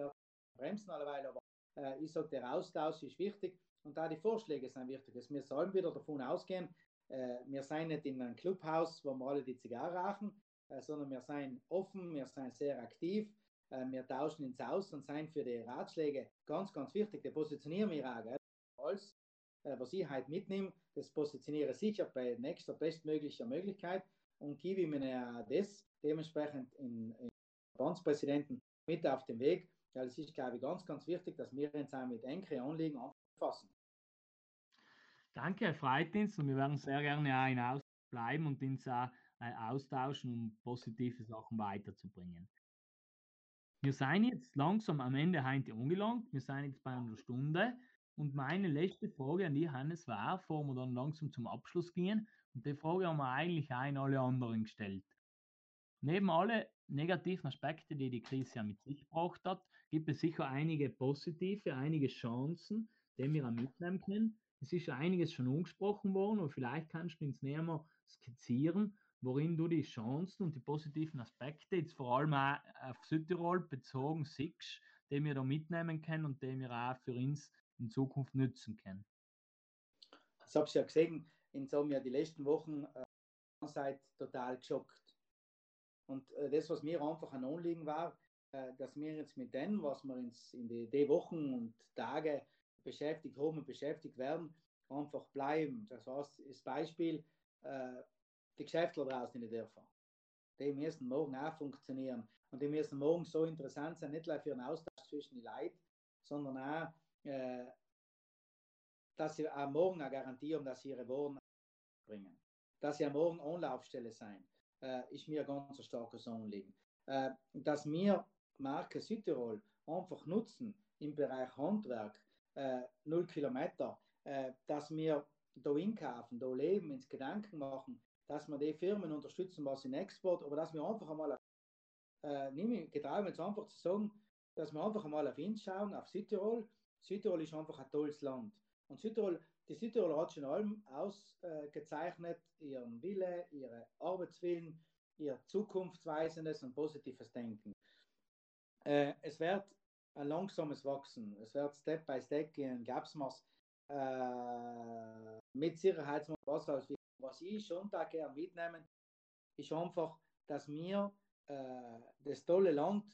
bremsen alleweil, aber äh, ich sage, der Austausch ist wichtig und da die Vorschläge sind wichtig. Dass wir sollen wieder davon ausgehen, äh, wir sind nicht in einem Clubhaus, wo wir alle die Zigarre rauchen, äh, sondern wir sind offen, wir sind sehr aktiv, äh, wir tauschen ins Aus und sind für die Ratschläge ganz, ganz wichtig. Die positionieren wir auch. Gell? Alles, äh, was ich heute mitnehme, das positioniere sicher bei nächster bestmöglicher Möglichkeit und gebe mir das dementsprechend in, in Verbandspräsidenten mit auf den Weg. Weil es ist, glaube ich, ganz, ganz wichtig, dass wir uns auch mit engeren Anliegen anfassen. Danke, Herr Freitins, und wir werden sehr gerne auch in bleiben und uns auch äh, austauschen, um positive Sachen weiterzubringen. Wir sind jetzt langsam am Ende heute angelangt. Wir sind jetzt bei einer Stunde. Und meine letzte Frage an dich, Hannes, war, bevor wir dann langsam zum Abschluss gehen, und die Frage haben wir eigentlich auch an alle anderen gestellt. Neben alle negativen Aspekte, die die Krise ja mit sich gebracht hat, gibt es sicher einige positive, einige Chancen, die wir auch mitnehmen können. Es ist einiges schon angesprochen worden und vielleicht kannst du uns näher mal skizzieren, worin du die Chancen und die positiven Aspekte jetzt vor allem auch auf Südtirol bezogen siehst, die wir da mitnehmen können und die wir auch für uns in Zukunft nutzen können. Das habe ich ja gesehen, in so mir die letzten Wochen äh, seid total geschockt. Und äh, das, was mir einfach ein Anliegen war, äh, dass wir jetzt mit dem, was wir uns in die Wochen und Tage beschäftigt haben und beschäftigt werden, einfach bleiben. Das heißt, das Beispiel, äh, die Geschäftler draußen in den Dörfern, die müssen morgen auch funktionieren. Und die müssen morgen so interessant sein, nicht nur für einen Austausch zwischen den Leuten, sondern auch, äh, dass sie auch morgen eine Garantie haben, dass sie ihre Waren bringen. Dass sie am morgen Anlaufstelle sein, äh, ist mir ganz ein starkes Anliegen. Äh, dass wir Marke Südtirol einfach nutzen im Bereich Handwerk, äh, null Kilometer, äh, dass wir da hinkaufen, da leben, ins Gedanken machen, dass wir die Firmen unterstützen, was in Export, aber dass wir einfach einmal, äh, ich getraue jetzt einfach zu sagen, dass wir einfach einmal auf ihn schauen, auf Südtirol. Südtirol ist einfach ein tolles Land. Und Südtirol, die Südtirol hat schon allem ausgezeichnet, ihren Wille, ihre Arbeitswillen, ihr zukunftsweisendes und positives Denken. Äh, es wird ein langsames Wachsen. Es wird Step by Step gehen. Gab's was äh, mit Sicherheit was, was ich schon da gerne mitnehmen, ist einfach, dass wir äh, das tolle Land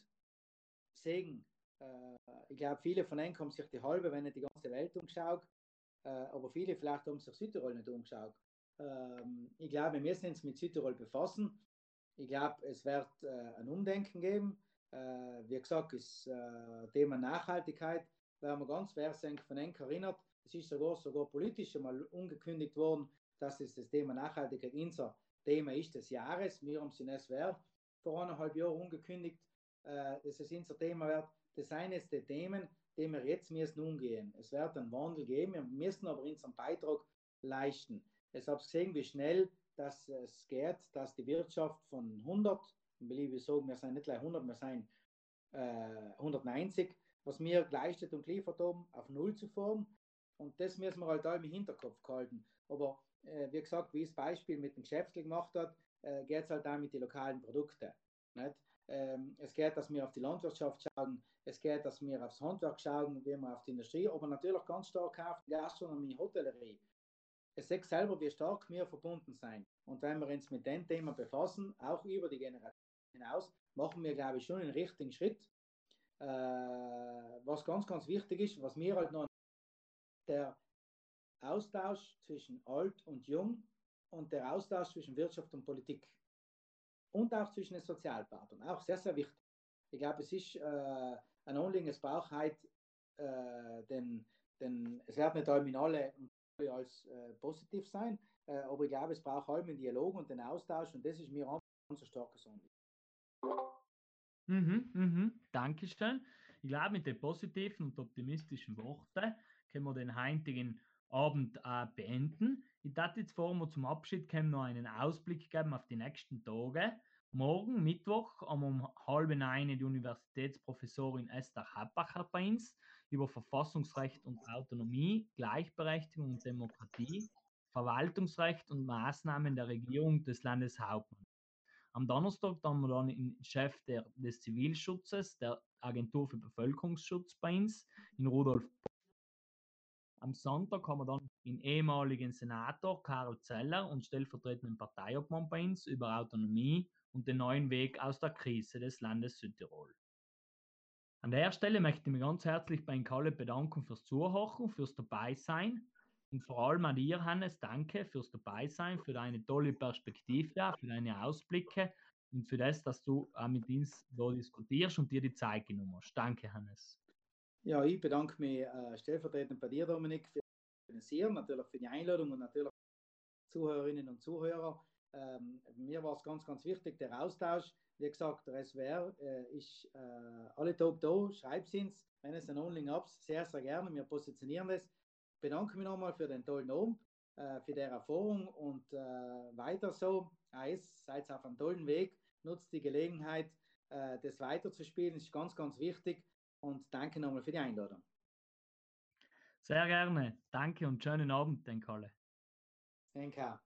sehen. Äh, ich glaube, viele von ihnen haben sich die halbe, wenn nicht die ganze Welt umgeschaut, äh, aber viele vielleicht haben sich Südtirol nicht umgeschaut. Ähm, ich glaube, wir müssen uns mit Südtirol befassen. Ich glaube, es wird äh, ein Umdenken geben. Äh, wie gesagt, das äh, Thema Nachhaltigkeit, werden wir ganz wesentlich von Enk erinnert. Es ist sogar, sogar politisch einmal ungekündigt worden, dass es das Thema Nachhaltigkeit unser Thema ist des Jahres. Wir haben es in SWR vor eineinhalb Jahren ungekündigt, äh, dass es unser Thema wird. Das ist eines der Themen, die wir jetzt müssen umgehen. Es wird einen Wandel geben, wir müssen aber unseren Beitrag leisten. Es habe gesehen, wie schnell dass es geht, dass die Wirtschaft von 100 will ich sagen, wir sind nicht gleich 100, wir sind äh, 190, was wir geleistet und geliefert haben, auf Null zu fahren. Und das müssen wir halt da im Hinterkopf halten. Aber äh, wie gesagt, wie das Beispiel mit dem Geschäftsl gemacht hat, äh, geht es halt auch mit den lokalen Produkten. Nicht? Ähm, es geht, dass wir auf die Landwirtschaft schauen, es geht, dass wir aufs Handwerk schauen, wie wir auf die Industrie, aber natürlich ganz stark auf die Gastronomie, Hotellerie. Es sagt selber, wie stark wir verbunden sein. Und wenn wir uns mit dem Thema befassen, auch über die Generation hinaus machen wir, glaube ich, schon einen richtigen Schritt. Äh, was ganz, ganz wichtig ist, was mir halt noch der Austausch zwischen alt und jung und der Austausch zwischen Wirtschaft und Politik und auch zwischen den Sozialpartnern, auch sehr, sehr wichtig. Ich glaube, es ist äh, ein Anliegen, es braucht äh, denn, denn es wird nicht in alle als äh, positiv sein, äh, aber ich glaube, es braucht halt den Dialog und den Austausch und das ist mir ein ganz starkes Anliegen. Mhm, mhm. Dankeschön. Ich glaube, mit den positiven und optimistischen Worten können wir den heutigen Abend äh, beenden. Ich dachte jetzt vor wir zum Abschied können noch einen Ausblick geben auf die nächsten Tage. Morgen, Mittwoch, um halb eine die Universitätsprofessorin Esther Happacher bei uns über Verfassungsrecht und Autonomie, Gleichberechtigung und Demokratie, Verwaltungsrecht und Maßnahmen der Regierung des Landeshauptmanns. Am Donnerstag haben wir dann den Chef der, des Zivilschutzes, der Agentur für Bevölkerungsschutz bei uns, in Rudolf. Am Sonntag haben wir dann den ehemaligen Senator Karl Zeller und stellvertretenden Parteiobmann bei uns über Autonomie und den neuen Weg aus der Krise des Landes Südtirol. An der Stelle möchte ich mich ganz herzlich bei Ihnen Kalle bedanken fürs Zuhören, fürs Dabeisein und vor allem an dir, Hannes, danke fürs Dabeisein, für deine tolle Perspektive, für deine Ausblicke und für das, dass du auch mit uns da diskutierst und dir die Zeit genommen hast. Danke, Hannes. Ja, ich bedanke mich äh, stellvertretend bei dir, Dominik, für das Organisieren, natürlich für die Einladung und natürlich Zuhörerinnen und Zuhörer. Ähm, mir war es ganz, ganz wichtig, der Austausch. Wie gesagt, der SWR äh, ist äh, alle Tage da, schreibt es wenn es ein Online habt, sehr, sehr gerne. Wir positionieren das bedanke mich nochmal für den tollen Abend, äh, für die Erfahrung und äh, weiter so. Eis, seid auf einem tollen Weg, nutzt die Gelegenheit, äh, das weiterzuspielen, ist ganz, ganz wichtig und danke nochmal für die Einladung. Sehr gerne. Danke und schönen Abend, den Kalle. Danke.